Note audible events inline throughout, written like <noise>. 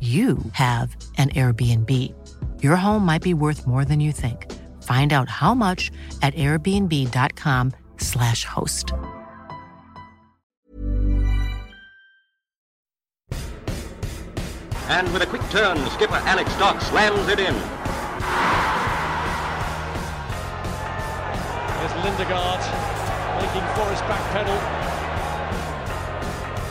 you have an Airbnb. Your home might be worth more than you think. Find out how much at airbnb.com/slash host. And with a quick turn, skipper Alex Dock slams it in. There's Lindegaard making Forrest back pedal.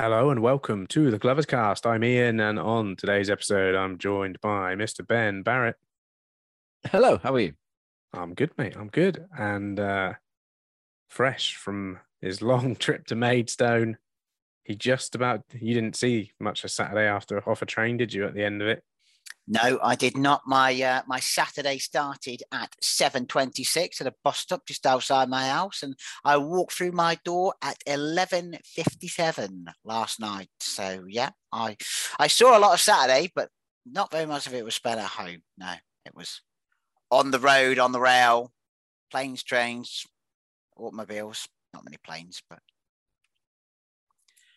Hello and welcome to the Glovers Cast. I'm Ian, and on today's episode, I'm joined by Mr. Ben Barrett. Hello, how are you? I'm good, mate. I'm good, and uh, fresh from his <laughs> long trip to Maidstone. He just about you didn't see much of Saturday after off a train, did you? At the end of it, No, I did not. My uh, my Saturday started at seven twenty six at a bus stop just outside my house, and I walked through my door at eleven fifty seven last night. So yeah, I I saw a lot of Saturday, but not very much of it was spent at home. No, it was on the road, on the rail, planes, trains, automobiles. Not many planes, but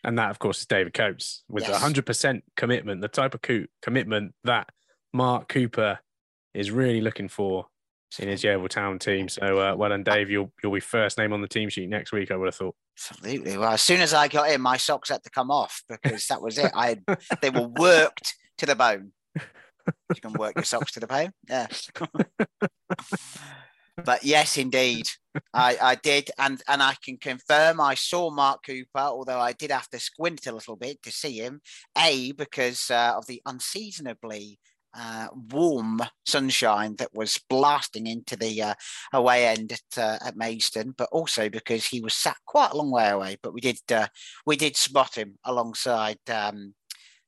and that, of course, is David Coates with Yes. a hundred percent commitment, the type of co- commitment that Mark Cooper is really looking for in his Yeovil Town team. So, uh, well done, Dave. You'll you'll be first name on the team sheet next week. I would have thought. Absolutely. Well, as soon as I got in, my socks had to come off because that was it. I they were worked to the bone. You can work your socks to the bone. Yeah. <laughs> but yes, indeed, I, I did, and and I can confirm I saw Mark Cooper, although I did have to squint a little bit to see him. A because uh, of the unseasonably uh, warm sunshine that was blasting into the uh, away end at uh, at Maidstone, but also because he was sat quite a long way away. But we did uh, we did spot him alongside um,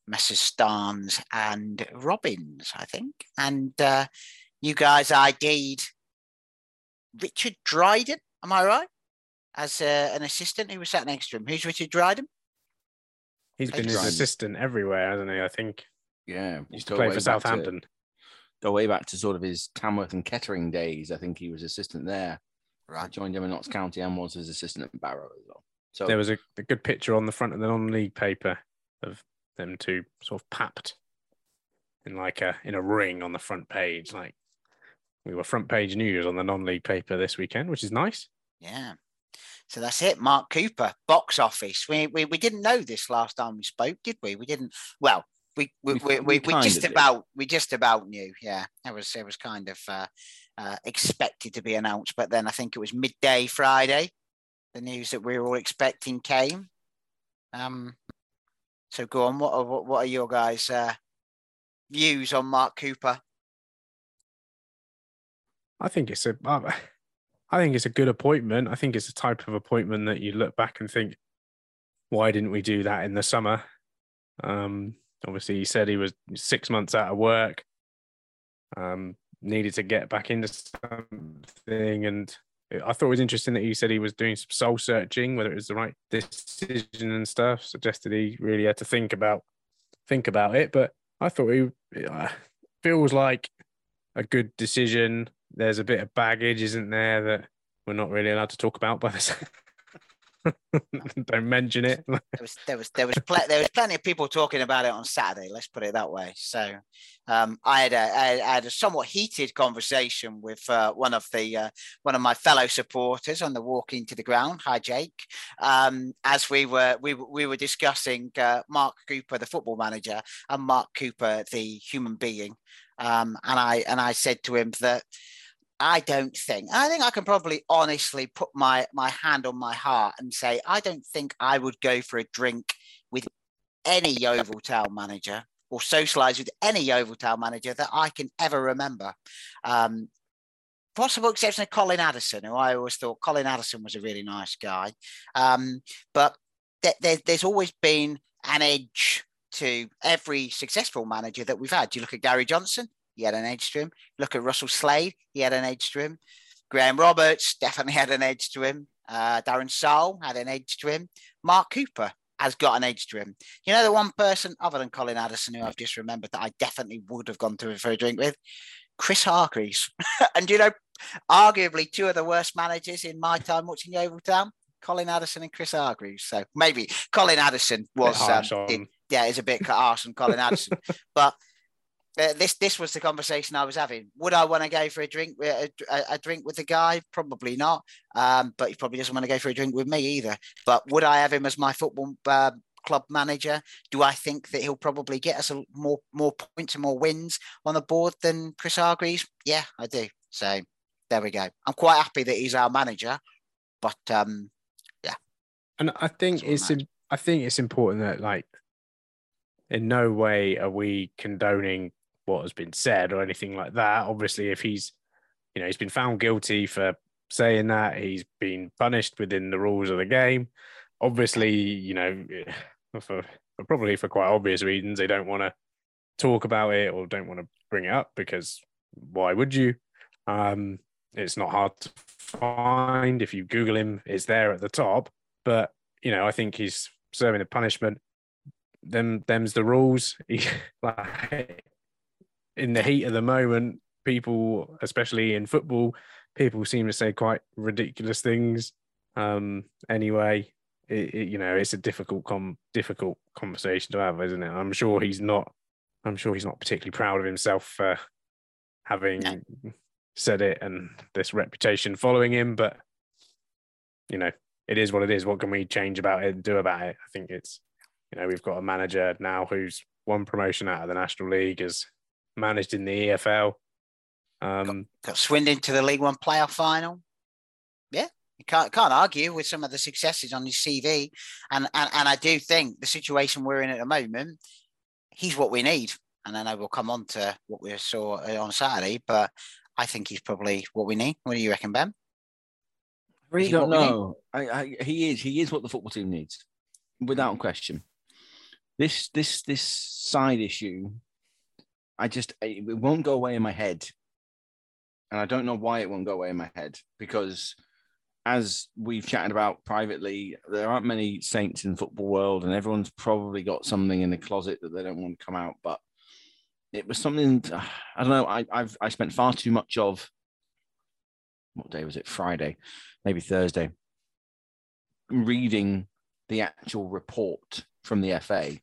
Messrs Starnes and Robbins, I think, and uh, you guys ID'd Richard Dryden. Am I right? As uh, an assistant who was sat next to him. Who's Richard Dryden? He's been his Dryden. assistant everywhere, hasn't he? I think Yeah, he used to play for back to- Southampton. go way back to sort of his Tamworth and Kettering days. I think he was assistant there. I Right. joined him in Notts County and was his assistant at Barrow as well. So There was a, a good picture on the front of the non-league paper of them two sort of papped in like a in a ring on the front page. Like we were front page news on the non-league paper this weekend, which is nice. Yeah. So that's it. Mark Cooper, box office. We, we we didn't know this last time we spoke, did we? We didn't. Well, we we We- we, we just did. about we just about knew. Yeah, it was it was kind of uh, uh, expected to be announced, but then I think it was midday Friday. The news that we were all expecting came. Um. So go on. What are, what, what are your guys' uh, views on Mark Cooper? I think it's a, I think it's a good appointment. I think it's a type of appointment that you look back and think, why didn't we do that in the summer? Um, obviously, he said he was six months out of work, um, needed to get back into something, and I thought it was interesting that he said he was doing some soul searching, whether it was the right decision and stuff. Suggested he really had to think about think about it, but I thought he uh, feels like a good decision. There's a bit of baggage, isn't there, that we're not really allowed to talk about by the <laughs> <laughs> Don't mention it. there was there was there was pl- there was plenty of people talking about it on Saturday. Let's put it that way. So um, I had a I had a somewhat heated conversation with uh, one of the uh, one of my fellow supporters on the walk into the ground. Hi, Jake. Um, as we were we we were discussing uh, Mark Cooper, the football manager, and Mark Cooper, the human being. Um, and I and I said to him that I don't think. I think I can probably honestly put my my hand on my heart and say I don't think I would go for a drink with any Yeovil Town manager or socialise with any Yeovil Town manager that I can ever remember. Um, possible exception of Colin Addison, who I always thought Colin Addison was a really nice guy. Um, but th- th- there's always been an edge to every successful manager that we've had. You look at Gary Johnson, he had an edge to him. Look at Russell Slade, he had an edge to him. Graham Roberts definitely had an edge to him. Uh, Darren Sarll had an edge to him. Mark Cooper has got an edge to him. You know, the one person other than Colin Addison who I've just remembered that I definitely would have gone to for a drink with, Chris Hargreaves. <laughs> and you know, arguably two of the worst managers in my time watching Yeovil Town, Colin Addison and Chris Hargreaves. So maybe Colin Addison was, um, did, yeah, is a bit harsh on Colin Addison, <laughs> but uh, this this was the conversation I was having. Would I want to go for a drink a, a, a drink with the guy? Probably not. Um, but he probably doesn't want to go for a drink with me either. But would I have him as my football uh, club manager? Do I think that he'll probably get us a, more more points and more wins on the board than Chris Hargreaves? Yeah, I do. So there we go. I'm quite happy that he's our manager. But um, yeah. And I think it's I think it's important that like in no way are we condoning what has been said or anything like that. Obviously, if he's, you know, he's been found guilty for saying that, he's been punished within the rules of the game. Obviously, you know, for, for probably for quite obvious reasons, they don't want to talk about it or don't want to bring it up because why would you? Um, it's not hard to find. If you Google him, it's there at the top. But you know, I think he's serving a punishment. Them, them's the rules. <laughs> Like, in the heat of the moment, people, especially in football, people seem to say quite ridiculous things. Um, anyway, it, it, you know, it's a difficult com difficult conversation to have, isn't it? I'm sure he's not. I'm sure he's not particularly proud of himself for having no. said it and this reputation following him. But you know, it is what it is. What can we change about it and do about it? I think it's, you know, we've got a manager now who's one promotion out of the National League, has managed in the EFL. Um, got, got Swindon to the League One playoff final. Yeah, you can't can't argue with some of the successes on his CV, and and and I do think the situation we're in at the moment, he's what we need. And then I will come on to what we saw uh, on Saturday, but I think he's probably what we need. What do you reckon, Ben? I really don't know. I, I, he is. He is what the football team needs, without question. This this this side issue I just it won't go away in my head, and I don't know why it won't go away in my head because, as we've chatted about privately, there aren't many saints in the football world, and everyone's probably got something in the closet that they don't want to come out. But it was something <sighs> I don't know. I I've I spent far too much of what day was it? Friday, maybe Thursday. Reading the actual report from the FA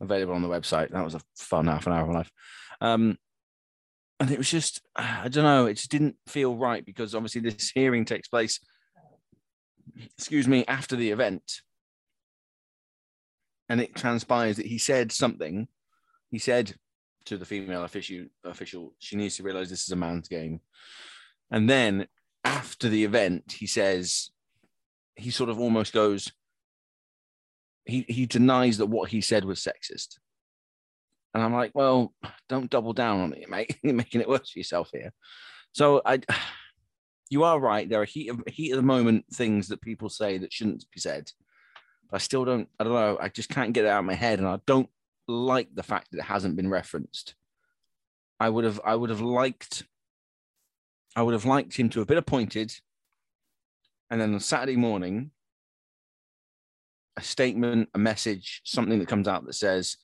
available on the website. That was a fun half an hour of my life. Um, and it was just, I don't know, it just didn't feel right because obviously this hearing takes place, excuse me, after the event. And it transpires that he said something. He said to the female official, official, she needs to realize this is a man's game. And then after the event, he says, he sort of almost goes, he he denies that what he said was sexist. And I'm like, well, don't double down on it, mate. <laughs> You're making it worse for yourself here. So I, <sighs> you are right. There are heat of heat of the moment things that people say that shouldn't be said. But I still don't. I don't know. I just can't get it out of my head, and I don't like the fact that it hasn't been referenced. I would have. I would have liked. I would have liked him to have been appointed, and then on Saturday morning, a statement, a message, something that comes out that says,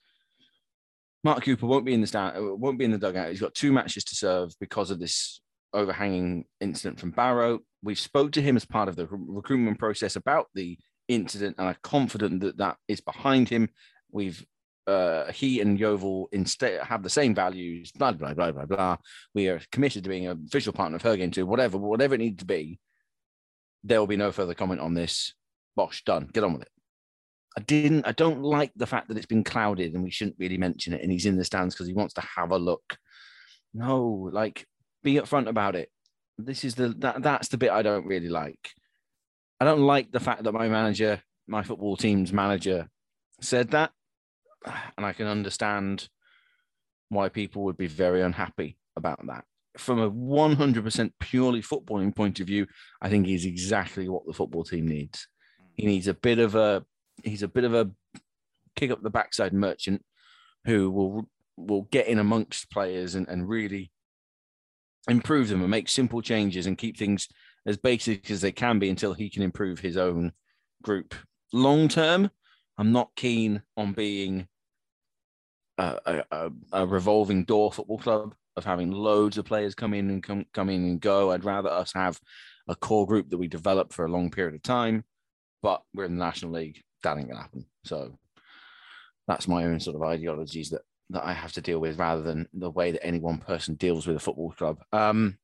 Mark Cooper won't be in the stand, won't be in the dugout. He's got two matches to serve because of this overhanging incident from Barrow. We've spoke to him as part of the recruitment process about the incident, and I'm confident that that is behind him. We've uh, he and Yeovil instead have the same values. Blah blah blah blah blah. We are committed to being a visual partner of her game too. Whatever, whatever it needs to be. There will be no further comment on this. Bosh, done. Get on with it. I didn't. I don't like the fact that it's been clouded and we shouldn't really mention it. And he's in the stands because he wants to have a look. No, like be upfront about it. This is the that that's the bit I don't really like. I don't like the fact that my manager, my football team's manager, said that, and I can understand why people would be very unhappy about that. From a 100% purely footballing point of view, I think he's exactly what the football team needs. He needs a bit of a he's a bit of a kick up the backside merchant who will will get in amongst players and, and really improve them and make simple changes and keep things as basic as they can be until he can improve his own group. Long term, I'm not keen on being a, a, a, revolving door football club of having loads of players come in and come, come in and go. I'd rather us have a core group that we develop for a long period of time. But we're in the National League that ain't gonna happen. So that's my own sort of ideologies that that I have to deal with rather than the way that any one person deals with a football club. Um,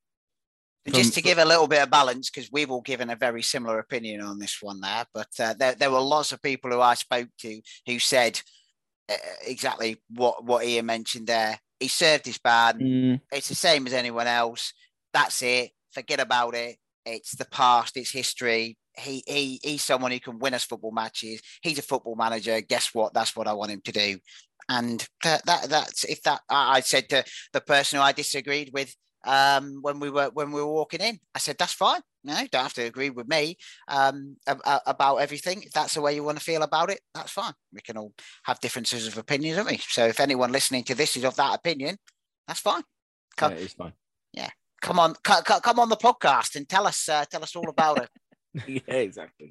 just to give a little bit of balance, because we've all given a very similar opinion on this one there, but uh, there, there were lots of people who I spoke to who said uh, exactly what, what Ian mentioned there. He served his ban. Mm. It's the same as anyone else. That's it. Forget about it. It's the past. It's history he he he's someone who can win us football matches. He's a football manager. Guess what? That's what I want him to do. And that, that that's if that I said to the person who I disagreed with um, when we were when we were walking in, I said that's fine. No, don't have to agree with me um, about everything. If that's the way you want to feel about it, that's fine. We can all have differences of opinions, don't we? So if anyone listening to this is of that opinion, that's fine. Come, yeah, it's fine. Yeah, come on, come on the podcast and tell us uh, tell us all about it. <laughs> yeah, exactly.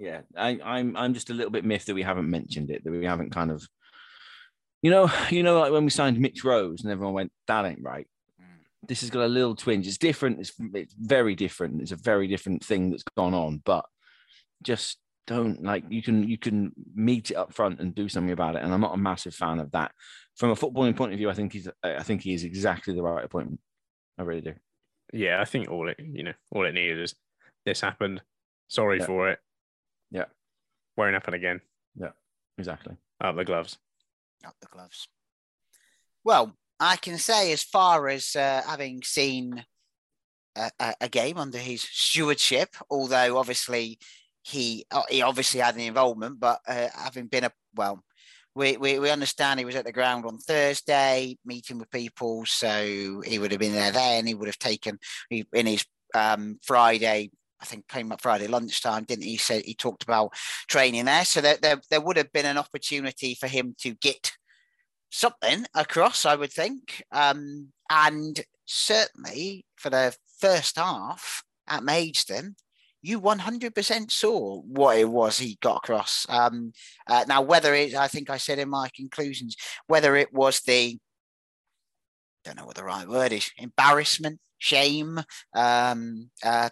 yeah, I, I'm I'm just a little bit miffed that we haven't mentioned it, that we haven't kind of, you know, you know, like when we signed Mitch Rose and everyone went, that ain't right. Mm. This has got a little twinge. It's different. It's it's very different. It's a very different thing that's gone on, but just don't like you can you can meet it up front and do something about it. And I'm not a massive fan of that. From a footballing point of view, I think he's I think he is exactly the right appointment. I really do. Yeah, I think all it you know all it needed is this happened Sorry yeah. for it. Yeah. Won't happen again. Yeah, exactly. Out the gloves. Out the gloves. Well, I can say as far as uh, having seen a, a, game under his stewardship, although obviously he uh, he obviously had the involvement, but uh, having been a well, we, we, we understand he was at the ground on Thursday meeting with people, so he would have been there then. He would have taken in his um, Friday I think came up Friday lunchtime, didn't he? Said he talked about training there, so there, there there would have been an opportunity for him to get something across, I would think, um, and certainly for the first half at Maidstone, you 100% saw what it was he got across. Um, uh, now, whether it, I think I said in my conclusions, whether it was the, don't know what the right word is, embarrassment, shame, um, uh,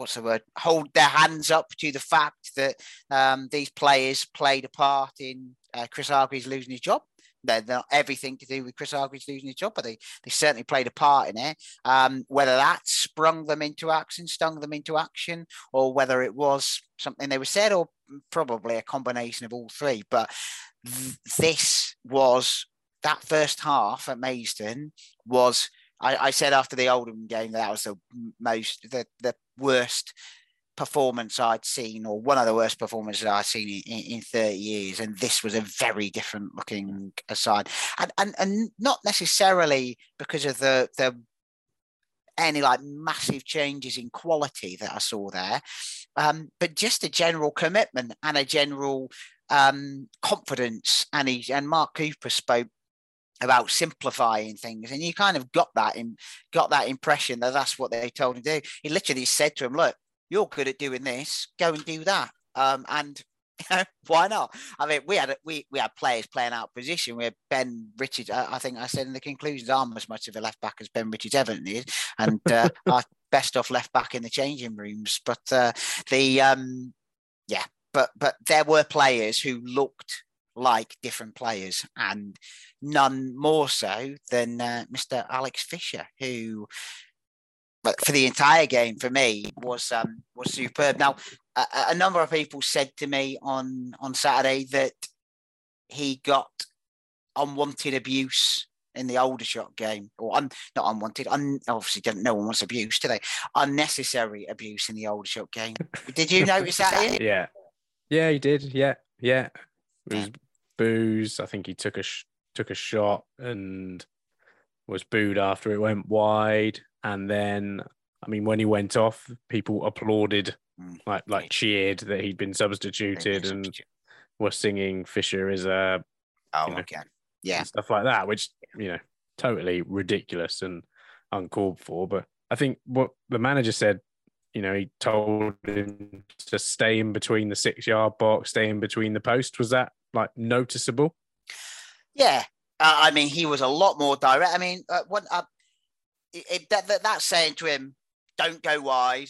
what's the word hold their hands up to the fact that um, these players played a part in uh, Chris Hargreaves losing his job. They're not everything to do with Chris Hargreaves losing his job, but they, they certainly played a part in it. Um, whether that sprung them into action, stung them into action, or whether it was something they were said, or probably a combination of all three. But th- this was that first half at Maidstone was I, I, said after the Oldham game that, that was the most the, the worst performance I'd seen, or one of the worst performances I'd seen in, in, in 30 years. And this was a very different looking side. And, and, and not necessarily because of the, the any like massive changes in quality that I saw there, um, but just a general commitment and a general um, confidence. And he and Mark Cooper spoke about simplifying things, and you kind of got that in got that impression that that's what they told him to do. He literally said to him, "Look, you're good at doing this. Go and do that." Um, and <laughs> why not? I mean, we had we we had players playing out position. We had Ben Richards. I, I think I said in the conclusions, I'm as much of a left back as Ben Richards ever is, and uh, <laughs> our best off left back in the changing rooms. But uh, the um, yeah, but but there were players who looked like different players, and none more so than uh, Mr. Alex Fisher, who but for the entire game for me was um, was superb. Now, a, a, number of people said to me on on Saturday that he got unwanted abuse in the Aldershot game, or un, not unwanted. Un, obviously, didn't no one wants abuse today. Unnecessary abuse in the Aldershot game. Did you <laughs> notice that? Ian? Yeah, yeah, he did. Yeah, yeah. It was booze. I think he took a sh- took a shot and was booed after it went wide. And then, I mean, when he went off, people applauded, mm. like like cheered that he'd been substituted and were singing Fisher is a oh you know, okay yeah stuff like that, which you know totally ridiculous and uncalled for. But I think what the manager said, you know, he told him to stay in between the six yard box, stay in between the post. Was that like noticeable? Yeah, uh, I mean, he was a lot more direct. I mean, uh, uh, it, that, that, that's saying to him, don't go wide,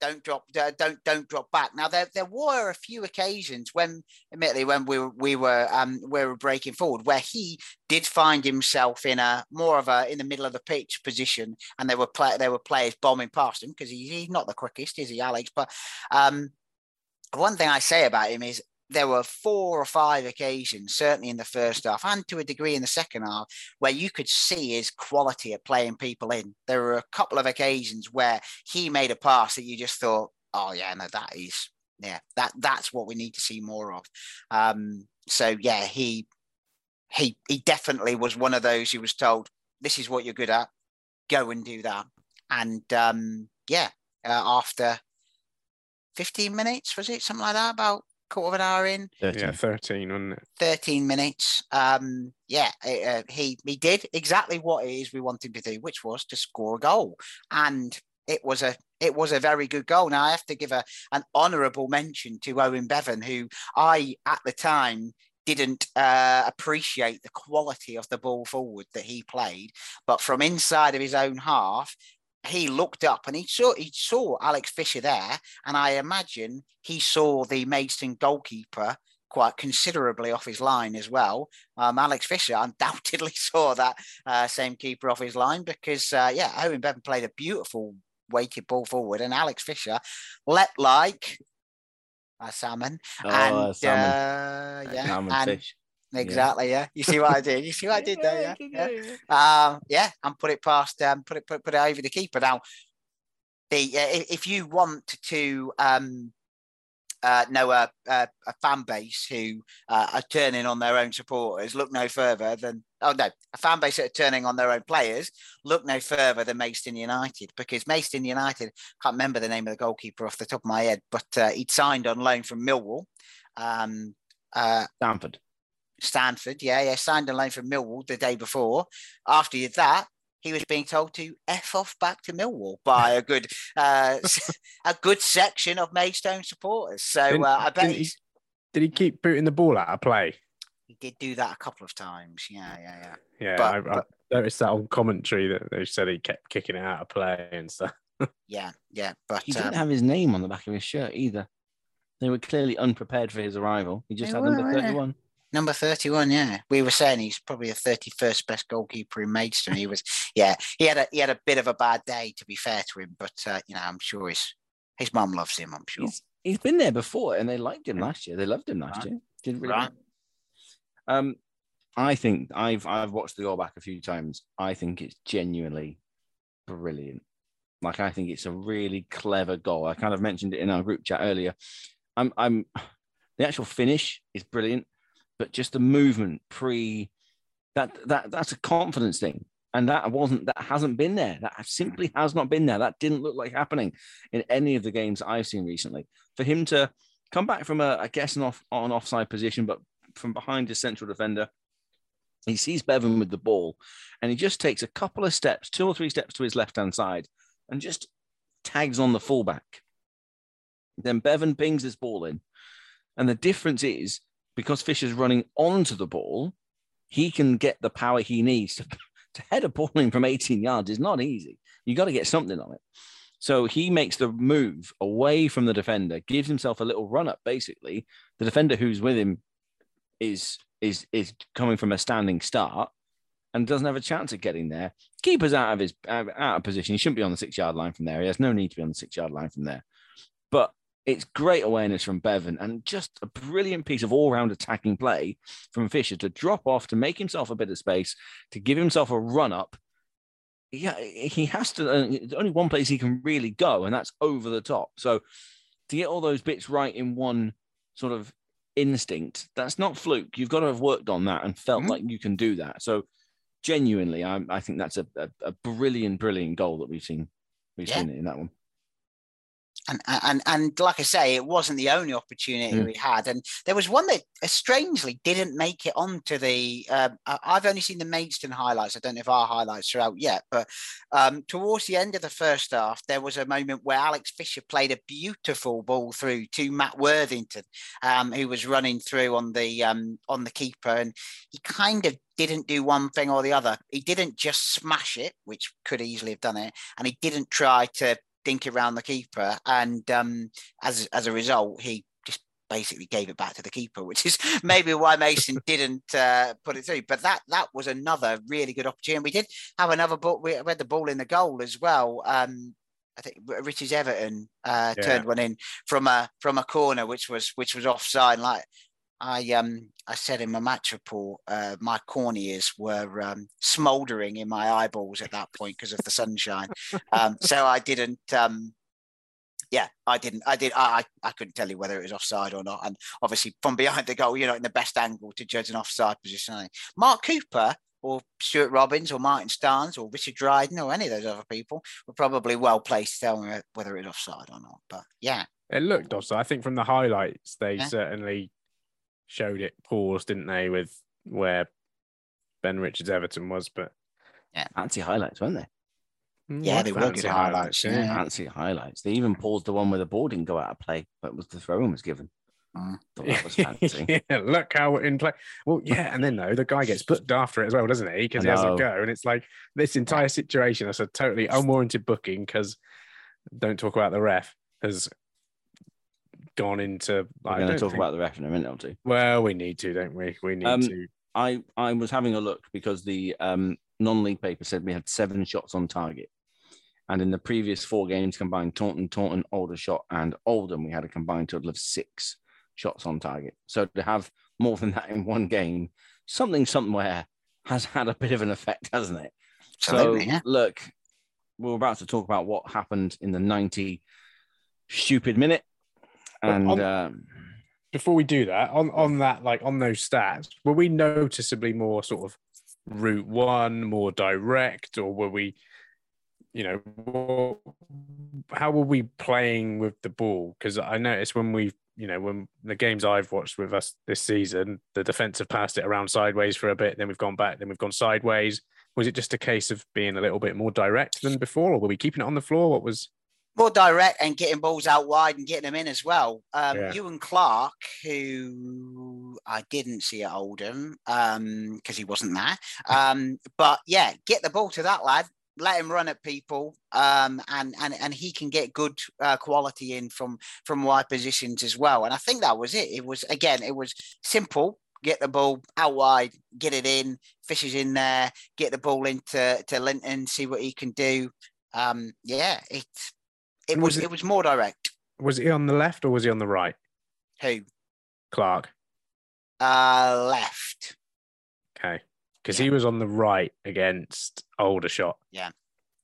don't drop, don't don't drop back. Now there there were a few occasions when, admittedly, when we were we were um we were breaking forward, where he did find himself in a more of a in the middle of the pitch position, and there were play, there were players bombing past him because he, he's not the quickest, is he, Alex? But um, one thing I say about him is there were four or five occasions, certainly in the first half and to a degree in the second half, where you could see his quality at playing people in. There were a couple of occasions where he made a pass that you just thought, oh yeah, no, that is yeah, that that's what we need to see more of. Um, so yeah, he he he definitely was one of those who was told, this is what you're good at, go and do that. And um, yeah, uh, after 15 minutes was it something like that about quarter of an hour in. 13. Yeah, 13, wasn't it? 13 minutes. Um, yeah, uh, he he did exactly what it is we wanted to do, which was to score a goal. And it was a it was a very good goal. Now I have to give a an honourable mention to Owen Bevan, who I at the time didn't uh, appreciate the quality of the ball forward that he played, but from inside of his own half, he looked up and he saw he saw Alex Fisher there, and I imagine he saw the Maidstone goalkeeper quite considerably off his line as well. Um, Alex Fisher <laughs> undoubtedly saw that uh, same keeper off his line because uh, yeah, Owen Bevan played a beautiful weighted ball forward, and Alex Fisher let like a salmon oh, and salmon. Uh, yeah, salmon and, fish. Exactly. Yeah. You see what I did? You see what I did there? Yeah. Yeah. Um, yeah. And put it past. Um, put it put, put it over the keeper. Now, the uh, if you want to um, uh, know a, a, a fan base who uh, are turning on their own supporters, look no further than oh no, a fan base that are turning on their own players, look no further than Maidstone United because Maidstone United can't remember the name of the goalkeeper off the top of my head, but uh, he'd signed on loan from Millwall. Um, uh, Stanford. Stanford, yeah, yeah, signed a loan from Millwall the day before. After that, he was being told to f off back to Millwall by a good, uh, <laughs> <laughs> a good section of Maidstone supporters. So uh, I bet did he, did he keep booting the ball out of play? He did do that a couple of times. Yeah, yeah, yeah. Yeah, but, I, but, I noticed that on commentary that they said he kept kicking it out of play and stuff. <laughs> yeah, yeah, but he didn't um, have his name on the back of his shirt either. They were clearly unprepared for his arrival. He just had were, number thirty-one. Number 31, yeah. We were saying he's probably the 31st best goalkeeper in Maidstone. He was, <laughs> yeah, he had a he had a bit of a bad day, to be fair to him, but, uh, you know, I'm sure his his mum loves him, I'm sure. He's, he's been there before and they liked him last year. They loved him last right. year. Didn't really. Right. Um, I think I've I've watched the goal back a few times. I think it's genuinely brilliant. Like I think it's a really clever goal. I kind of mentioned it in our group chat earlier. I'm I'm <sighs> the actual finish is brilliant, but just the movement pre that that that's a confidence thing. And that wasn't that hasn't been there. That simply has not been there. That didn't look like happening in any of the games I've seen recently. For him to come back from a, I guess, an off on offside position, but from behind his central defender, he sees Bevan with the ball, and he just takes a couple of steps, two or three steps to his left hand side, and just tags on the fullback. Then Bevan pings his ball in, and the difference is because Fisher's running onto the ball, he can get the power he needs to, <laughs> to head a ball in from 18 yards is not easy. You got to get something on it. So he makes the move away from the defender, gives himself a little run up. Basically, the defender who's with him is is is coming from a standing start and doesn't have a chance of getting there. Keeper's out of his out of position. He shouldn't be on the six yard line from there. He has no need to be on the six yard line from there. It's great awareness from Bevan and just a brilliant piece of all round attacking play from Fisher to drop off, to make himself a bit of space, to give himself a run up yeah, he has to. Uh, only one place he can really go, and that's over the top. So to get all those bits right in one sort of instinct, that's not fluke. You've got to have worked on that and felt mm-hmm. like you can do that. So genuinely, I, I think that's a, a, a, brilliant, brilliant goal that we've seen. We've yeah. seen it in that one and and and like I say, it wasn't the only opportunity mm. we had, and there was one that uh, strangely didn't make it onto the. Uh, I've only seen the Maidstone highlights. I don't know if our highlights are out yet, but um, towards the end of the first half, there was a moment where Alex Fisher played a beautiful ball through to Matt Worthington, um, who was running through on the um, on the keeper, and he kind of didn't do one thing or the other. He didn't just smash it, which could easily have done it, and he didn't try to dink around the keeper, and um, as as a result, he just basically gave it back to the keeper, which is <laughs> maybe why Mason <laughs> didn't uh, put it through. But that that was another really good opportunity. We did have another ball. We had the ball in the goal as well. Um, I think Richards Everton uh, yeah. turned one in from a from a corner, which was which was offside. Like I um I said in my match report, uh, my corneas were um, smouldering in my eyeballs at that point because of the sunshine. Um, so I didn't. Um, yeah, I didn't. I did. I I couldn't tell you whether it was offside or not. And obviously, from behind the goal, you're not in the best angle to judge an offside position. Mark Cooper or Stuart Robbins or Martin Starnes or Richard Dryden or any of those other people were probably well placed to tell me whether it was offside or not. But yeah, it looked offside. I think from the highlights, they yeah. certainly showed it paused, didn't they, with where Ben Richards Everton was, but yeah, fancy highlights, weren't they? Mm, yeah, they were good highlights. Yeah. Fancy highlights. They even paused the one where the ball didn't go out of play, but was the throw was given. Mm. that was fancy. <laughs> yeah, look how in play. Well, yeah, and then though the guy gets booked after it as well, doesn't he? Because he has a go, and it's like this entire situation is a totally unwarranted booking. Because don't talk about the ref has gone into. We're going to talk think... about the ref in a minute or two. Well, we need to, don't we? We need um, to. I I was having a look because the um, non-league paper said we had seven shots on target, and in the previous four games combined, Taunton, Taunton, Aldershot, and Oldham, we had a combined total of six shots on target. So to have more than <laughs> that in one game, something somewhere has had a bit of an effect, hasn't it? So yeah. look, we're about to talk about what happened in the 90 stupid minute and on, um, before we do that, on on that, like on those stats, were we noticeably more sort of route one, more direct, or were we, you know, how were we playing with the ball? Because I noticed when we, you know, when the games I've watched with us this season, the defense have passed it around sideways for a bit, then we've gone back, then we've gone sideways. Was it just a case of being a little bit more direct than before, or were we keeping it on the floor? What was? More direct and getting balls out wide and getting them in as well. Um, yeah. Ewan Clark, who I didn't see at Oldham because um, he wasn't there. <laughs> Um, but yeah, get the ball to that lad. Let him run at people, um, and and and he can get good uh, quality in from from wide positions as well. And I think that was it. It was again, it was simple. Get the ball out wide, get it in. Fishes in there. Get the ball into to Linton, see what he can do. Um, yeah, it's it was, was it, it, was more direct. Was he on the left or was he on the right? Who? Clark. Uh, left. Okay, because yeah. he was on the right against Aldershot. Yeah.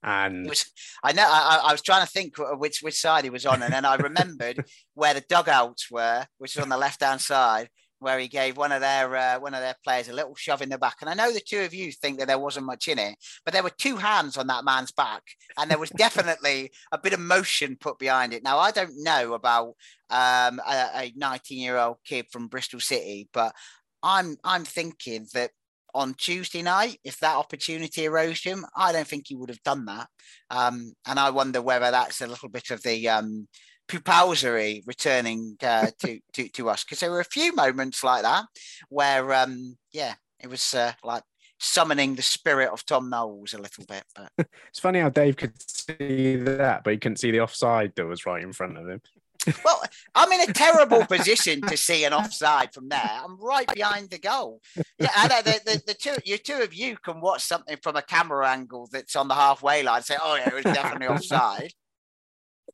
And was, I know I, I, was trying to think which which side he was on, and then I remembered <laughs> where the dugouts were, which was on the left hand side, where he gave one of their uh, one of their players a little shove in the back. And I know the two of you think that there wasn't much in it, but there were two hands on that man's back, and there was <laughs> definitely a bit of motion put behind it. Now I don't know about um, a 19 year old kid from Bristol City, but I'm I'm thinking that on Tuesday night, if that opportunity arose to him, I don't think he would have done that. Um, and I wonder whether that's a little bit of the um, Pupowsery returning uh, to, to, to us because there were a few moments like that where, um, yeah, it was uh, like summoning the spirit of Tom Knowles a little bit. But <laughs> it's funny how Dave could see that, but he couldn't see the offside that was right in front of him <laughs> well, I'm in a terrible position to see an offside from there. I'm right behind the goal. Yeah, and the, the, the two, you two of you can watch something from a camera angle that's on the halfway line. Say, oh yeah, it was definitely <laughs> offside.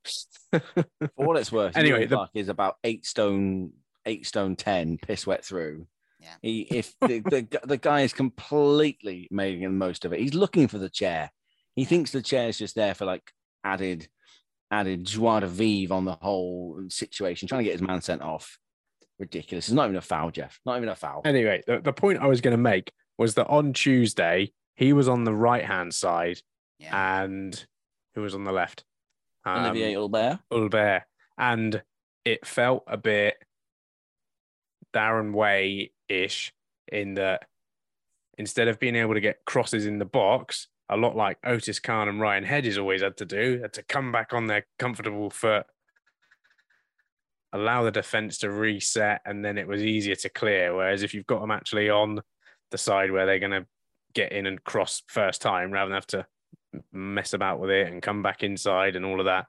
<laughs> For all it's worth, anyway, the is about eight stone, eight stone ten, piss wet through. Yeah. He, if the, the <laughs> the guy is completely making the most of it, he's looking for the chair. He thinks the chair is just there for like added added joie de vivre on the whole situation, trying to get his man sent off. Ridiculous. It's not even a foul, Jeff. Not even a foul. Anyway, the, the point I was going to make was that on Tuesday, he was on the right hand side yeah. and who was on the left? Um, Olivier Ulbert. Ulbert. And it felt a bit Darren Way ish in that instead of being able to get crosses in the box, a lot like Otis Khan and Ryan Hedges always had to do, had to come back on their comfortable foot, allow the defense to reset, and then it was easier to clear. Whereas if you've got them actually on the side where they're going to get in and cross first time rather than have to mess about with it and come back inside and all of that,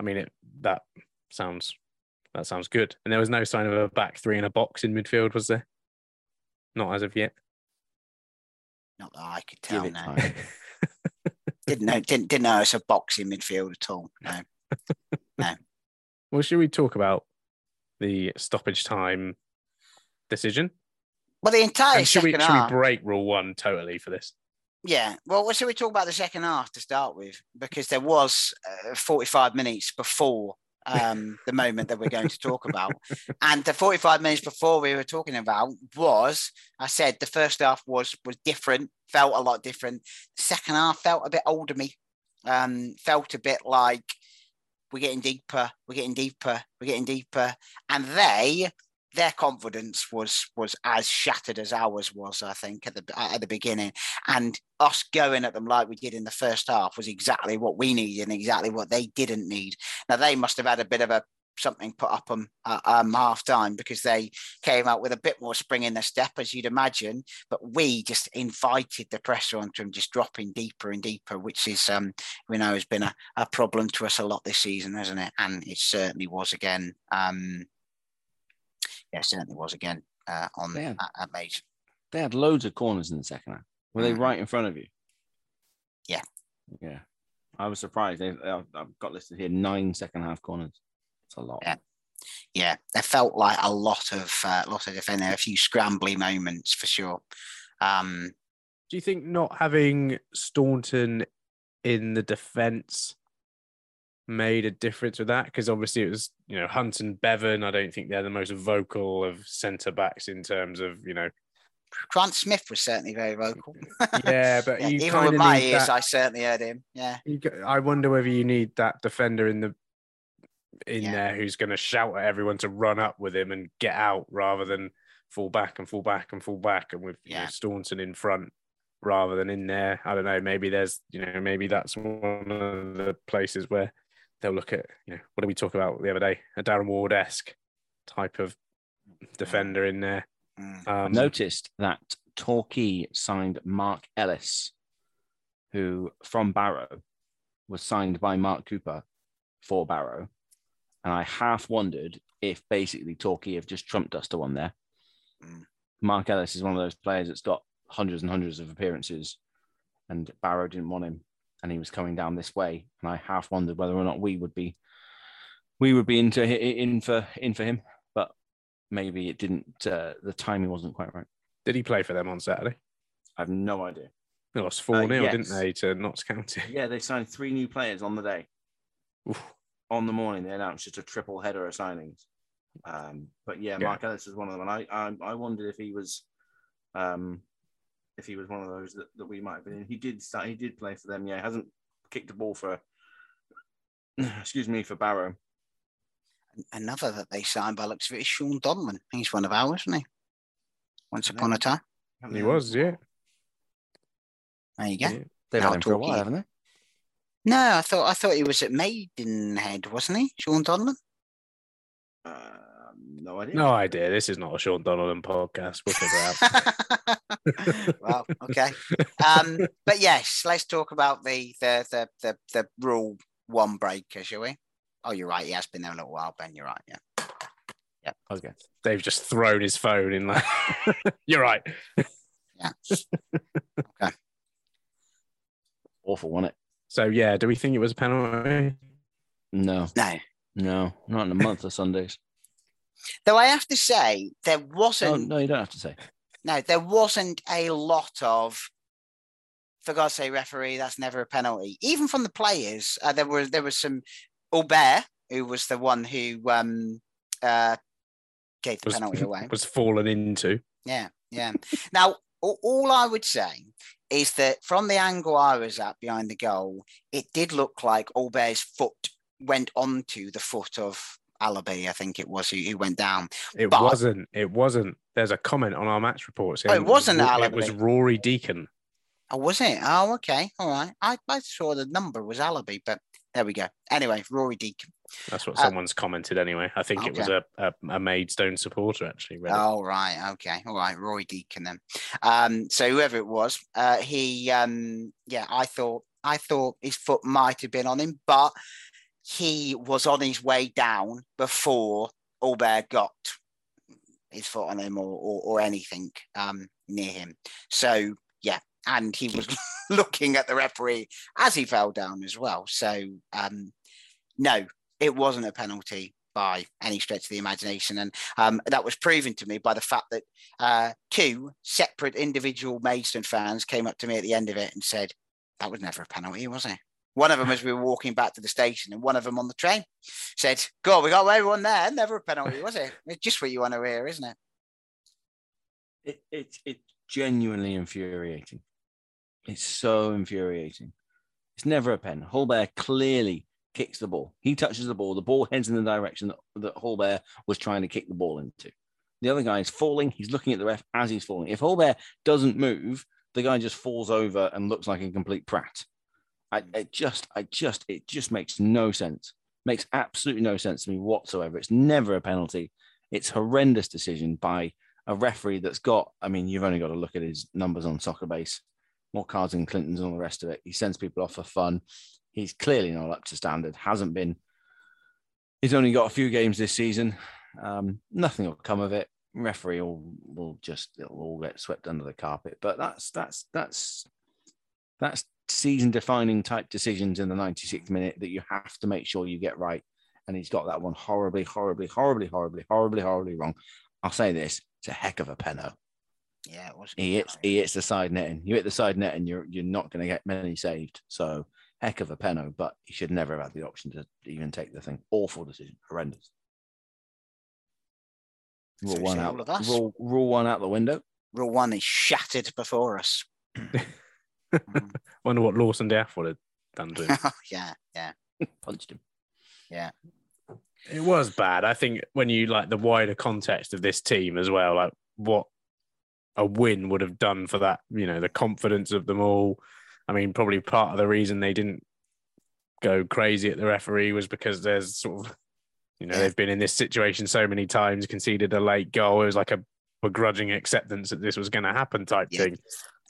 I mean, it that sounds that sounds good. And there was no sign of a back three in a box in midfield, was there? Not as of yet. Not that I could tell. No. <laughs> didn't know didn't didn't know it's a box in midfield at all. No, <laughs> no. Well, should we talk about the stoppage time decision? Well, the entire and should we, should we break rule one totally for this? Yeah. Well, should we talk about the second half to start with? Because there was uh, 45 minutes before um, <laughs> the moment that we're going to talk about. And the 45 minutes before we were talking about was, I said, the first half was was different, felt a lot different. Second half felt a bit older me, um, felt a bit like we're getting deeper, we're getting deeper, we're getting deeper. And they their confidence was was as shattered as ours was, I think, at the at the beginning. And us going at them like we did in the first half was exactly what we needed and exactly what they didn't need. Now they must have had a bit of a something put up them uh, um, half time because they came out with a bit more spring in their step, as you'd imagine. But we just invited the pressure onto them, just dropping deeper and deeper, which is, um, we know, has been a, a problem to us a lot this season, hasn't it? And it certainly was again. Um, yeah, certainly was again uh, on had, at, at Maze. They had loads of corners in the second half. Were they mm. right in front of you? Yeah. Yeah. I was surprised. They, I've got listed here nine second half corners. It's a lot. Yeah. Yeah, there felt like a lot of uh, lot of defending, a few scrambly moments for sure. Um, Do you think not having Staunton in the defence made a difference with that? Because obviously it was, you know, Hunt and Bevan. I don't think they're the most vocal of centre backs in terms of, you know. Grant Smith was certainly very vocal. <laughs> yeah, but <laughs> yeah, even with my ears, that, I certainly heard him. Yeah. I wonder whether you need that defender in the in yeah. there who's going to shout at everyone to run up with him and get out rather than fall back and fall back and fall back and with yeah. you know, Staunton in front rather than in there. I don't know. Maybe there's, you know, maybe that's one of the places where they'll look at, you know, what did we talk about the other day? A Darren Ward esque type of defender in there. Mm. Um, noticed that Torquay signed Mark Ellis, who from Barrow was signed by Mark Cooper for Barrow. And I half wondered if basically Torquay have just trumped us to one there. Mm. Mark Ellis is one of those players that's got hundreds and hundreds of appearances, and Barrow didn't want him and he was coming down this way. And I half wondered whether or not we would be we would be into in for in for him, but maybe it didn't. Uh, the timing wasn't quite right. Did he play for them on Saturday? I have no idea. They lost 4 0, yes. didn't they, to Notts County? Yeah, they signed three new players on the day. Oof. On the morning, they announced just a triple header of signings. Um, but yeah, Yeah. Mark Ellis was one of them, and I, I, I wondered if he was, um, if he was one of those that, that we might have been in. He did start. He did play for them. Yeah, hasn't kicked a ball for, <clears throat> excuse me, for Barrow. Another that they signed by the looks of it is Sean Donman. He's one of ours, isn't he? Once upon a time. He was, yeah. There you go. Yeah. They've Now had him for a talking- while, haven't they? No, I thought I thought he was at Maidenhead, wasn't he? Sean Donman. Uh, no idea. No idea. This is not a Sean Donovan podcast. We'll figure out. <laughs> <laughs> well, okay. <laughs> Um, but yes, let's talk about the the the the, the rule one breaker, shall we? Oh, you're right. He has been there a little while, Ben. You're right. Yeah. Yeah. Okay. They've just thrown his phone in like, <laughs> you're right. Yeah. Okay. Awful, wasn't it? So, yeah, do we think it was a penalty? No, No. no, not in a month of Sundays. Though I have to say, there wasn't no, you don't have to say. No, there wasn't a lot of for God's sake, referee, that's never a penalty. Even from the players, uh, there was there was some Aubert, who was the one who um uh gave the Was, penalty away. <laughs> was fallen into. Yeah, yeah. Now, all, all I would say is that from the angle I was at behind the goal, it did look like Albert's foot went onto the foot of Alabi, I think it was, who, who went down. It But- wasn't. It wasn't. There's a comment on our match reports. Oh, it wasn't Alabi. It was Roarie Deacon. Oh, was it? Oh, okay. All right. I, I saw the number was Alabi, but there we go. Anyway, Roarie Deacon. That's what Uh, someone's commented anyway. I think it was a, a, a Maidstone supporter actually. read it. Oh, right. Okay. All right. Roy Deacon then. Um, so whoever it was, uh, he, um, yeah, I thought, I thought his foot might have been on him, but he was on his way down before Albert got his foot on him or, or, or anything um, near him. So, yeah. And he was <laughs> looking at the referee as he fell down as well. So, um, no, it wasn't a penalty by any stretch of the imagination. And um, that was proven to me by the fact that uh, two separate individual Maidstone fans came up to me at the end of it and said, that was never a penalty, was it? One of them as we were walking back to the station, and one of them on the train said, God, we got everyone there. Never a penalty, was it? It's just what you want to hear, isn't it? It, it, it's genuinely infuriating. It's so infuriating. It's never a pen. Holbert clearly kicks the ball. He touches the ball. The ball heads in the direction that, that Holbert was trying to kick the ball into. The other guy is falling. He's looking at the ref as he's falling. If Holbert doesn't move, the guy just falls over and looks like a complete prat. I it just, I just, it just makes no sense. Makes absolutely no sense to me whatsoever. It's never a penalty. It's horrendous decision by a referee that's got. I mean, you've only got to look at his numbers on Soccerbase, more cards than Clinton's and all the rest of it. He sends people off for fun. He's clearly not up to standard. Hasn't been. He's only got a few games this season. Um, nothing will come of it. Referee will will just it'll all get swept under the carpet. But that's that's that's that's season defining type decisions in the 96th minute that you have to make sure you get right. And he's got that one horribly, horribly, horribly, horribly, horribly, horribly wrong. I'll say this: it's a heck of a penno. Yeah, it was. He hits, he hits the side netting. You hit the side net, and you're you're not going to get many saved. So heck of a penno, but he should never have had the option to even take the thing. Awful decision, horrendous. Rule So one out. Rule, rule one out the window. Rule one is shattered before us. <laughs> Mm. <laughs> Wonder what Lawson D'Ath would have done to him. <laughs> yeah, yeah. Punched him. Yeah. It was bad. I think when you like the wider context of this team as well, like what a win would have done for that, you know, the confidence of them all. I mean, probably part of the reason they didn't go crazy at the referee was because there's sort of, you know, Yeah. they've been in this situation so many times, conceded a late goal. It was like a begrudging acceptance that this was going to happen type Yeah. thing.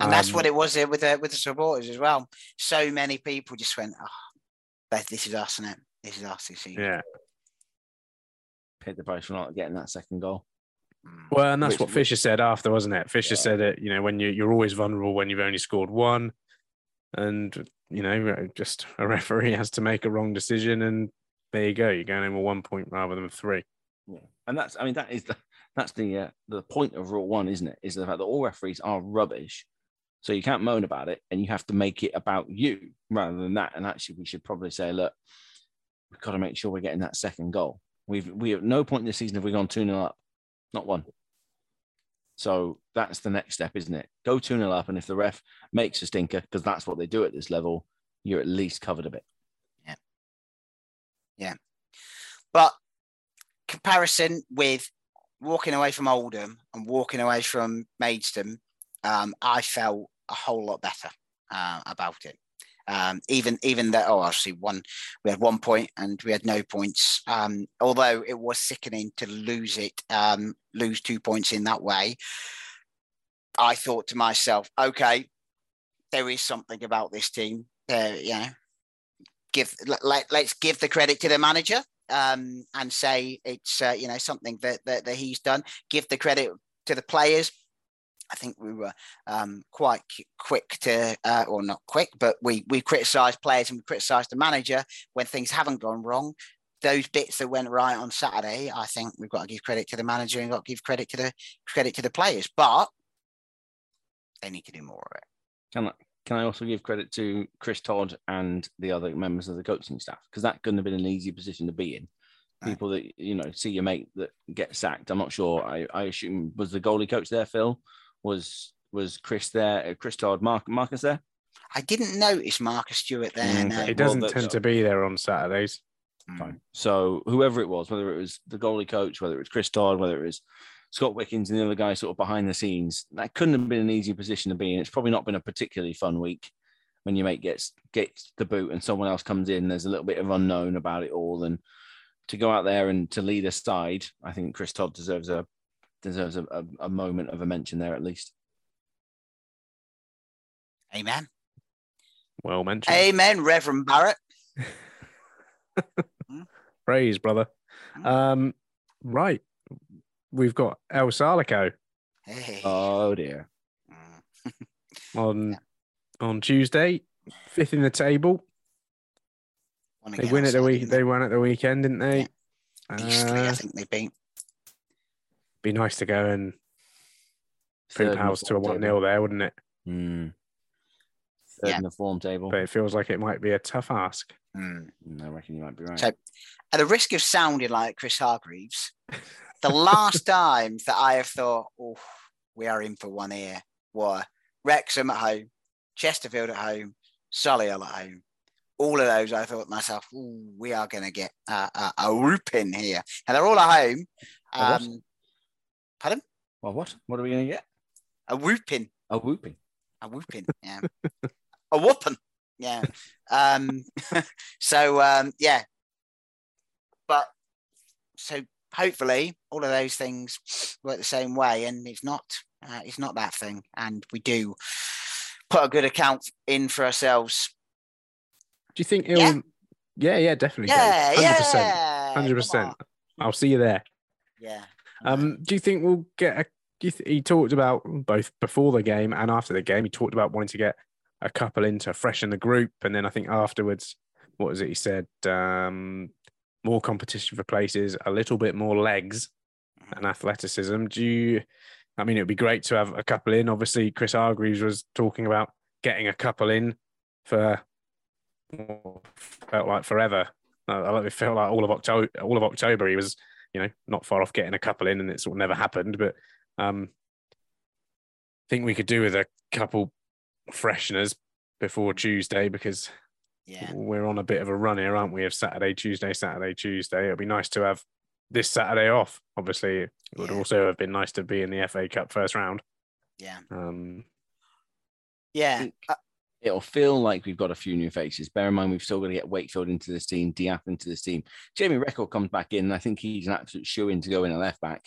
And that's Um, what it was there with the with the supporters as well. So many people just went, "Oh, this is us, is it? This is us this season." Yeah. Paid the price for not getting that second goal. Mm. Well, and that's Which- what Fisher said after, wasn't it? Fisher Yeah. said that you know when you you're always vulnerable when you've only scored one, and you know just a referee has to make a wrong decision, and there you go, you're going in with one point rather than three. Yeah, and that's I mean that is the that's the uh, the point of rule one, isn't it? Is the fact that all referees are rubbish, So you can't moan about it, and you have to make it about you rather than that. And actually, we should probably say, look, we've got to make sure we're getting that second goal. We've we at no point in the season have we gone 2 0 up. Not one. So that's the next step, isn't it? Go 2 0 up. And if the ref makes a stinker, because that's what they do at this level, you're at least covered a bit. Yeah. Yeah. But comparison with walking away from Oldham and walking away from Maidstone, um, I felt a whole lot better uh, about it. Um, even even that, oh, obviously one, we had one point and we had no points. Um, although it was sickening to lose it, um, lose two points in that way. I thought to myself, okay, there is something about this team. You know, give let, let's give the credit to the manager um, and say it's uh, you know something that, that that he's done. Give the credit to the players I think we were um, quite quick to, uh, or not quick, but we we criticised players and we criticised the manager when things haven't gone wrong. Those bits that went right on Saturday, I think we've got to give credit to the manager and got to give credit to the credit to the players. But they need to do more of it. Can I, can I also give credit to Chris Todd and the other members of the coaching staff because that couldn't have been an easy position to be in. People that you know see your mate that get sacked. I'm not sure. I, I assume was the goalie coach there, Phil was was Chris there? Uh, Chris Todd, Mark, Marcus there? I didn't notice Marcus Stewart there. Mm, no. He doesn't well, tend to be there on Saturdays. Fine. So whoever it was, whether it was the goalie coach, whether it was Chris Todd, whether it was Scott Wickens and the other guy sort of behind the scenes, that couldn't have been an easy position to be in. It's probably not been a particularly fun week when your mate gets gets the boot and someone else comes in. There's a little bit of unknown about it all, and to go out there and to lead a side, I think Chris Todd deserves a deserves a, a, a moment of a mention there at least. Amen. Well mentioned. Amen, Reverend Barrett. <laughs> Praise, brother. Hmm. Um, right. We've got El Salico. Hey. Oh dear. Hmm. <laughs> on yeah. on Tuesday, fifth in the table. They win at the week. They won at the weekend, didn't they? Yeah. Beastly, uh, I think they beat be nice to go and print house to a 1 0 there, wouldn't it? Mm. Third yeah. in the form table. But it feels like it might be a tough ask. Mm. I reckon you might be right. So, at the risk of sounding like Chris Hargreaves, <laughs> the last times that I have thought, oh, we are in for one here were Wrexham at home, Chesterfield at home, Solihull at home. All of those, I thought to myself, we are going to get a, a, a whooping here. And they're all at home. Um, Pardon? Well, what? What are we going to get? A whooping. A whooping. A whooping. Yeah. <laughs> a whooping. Yeah. Um, <laughs> so um, yeah. But so hopefully all of those things work the same way, and it's not uh, it's not that thing, and we do put a good account in for ourselves. Do you think it'll? Yeah, yeah, yeah definitely. Yeah, 100%, yeah, hundred percent. I'll see you there. Yeah. Um, do you think we'll get a? He talked about both before the game and after the game. He talked about wanting to get a couple in to freshen the group, and then I think afterwards, what was it? He said um, more competition for places, a little bit more legs and athleticism. Do you? I mean, it would be great to have a couple in. Obviously, Chris Hargreaves was talking about getting a couple in for felt like forever. It felt like all of October. All of October, he was you know, not far off getting a couple in, and it sort of never happened. But um, I think we could do with a couple fresheners before Tuesday because yeah. we're on a bit of a run here, aren't we? Of Saturday, Tuesday, Saturday, Tuesday. It'd be nice to have this Saturday off. Obviously, it would yeah. also have been nice to be in the FA Cup first round. Yeah. Um, yeah. Uh, it'll feel like we've got a few new faces. Bear in mind, we've still got to get Wakefield into this team, D'Ath into this team. Jamie Reckord comes back in, I think he's an absolute shoe in to go in a left back.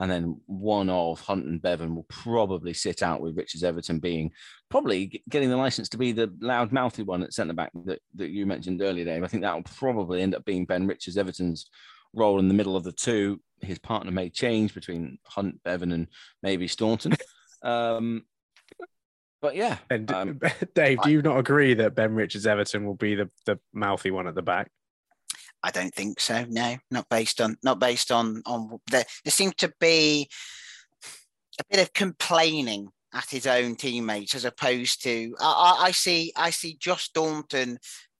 And then one of Hunt and Bevan will probably sit out with Richards Everton being probably getting the license to be the loud mouthy one at centre back that, that you mentioned earlier, Dave. I think that will probably end up being Ben Richards Everton's role in the middle of the two. His partner may change between Hunt, Bevan, and maybe Staunton. <laughs> Um, but yeah, and um, <laughs> Dave, do you not agree that Ben Richards Everton will be the the mouthy one at the back? I don't think so. No, not based on not based on on there. There seemed to be a bit of complaining at his own teammates as opposed to I, I see I see Josh Staunton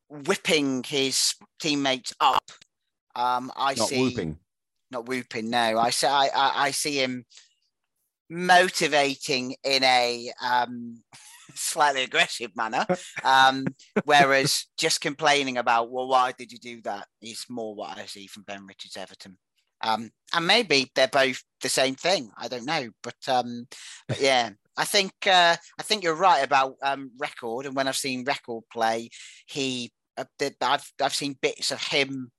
whipping his teammates up. Um, I see Not see whooping. not whooping. No, I see I, I, I see him motivating in a um, slightly aggressive manner, um, whereas <laughs> just complaining about well, why did you do that is more what I see from Ben Richards Everton. Um, and maybe they're both the same thing. I don't know, but um, but <laughs> yeah, I think uh, I think you're right about um, Reckord. And when I've seen Reckord play, he uh, I've I've seen bits of him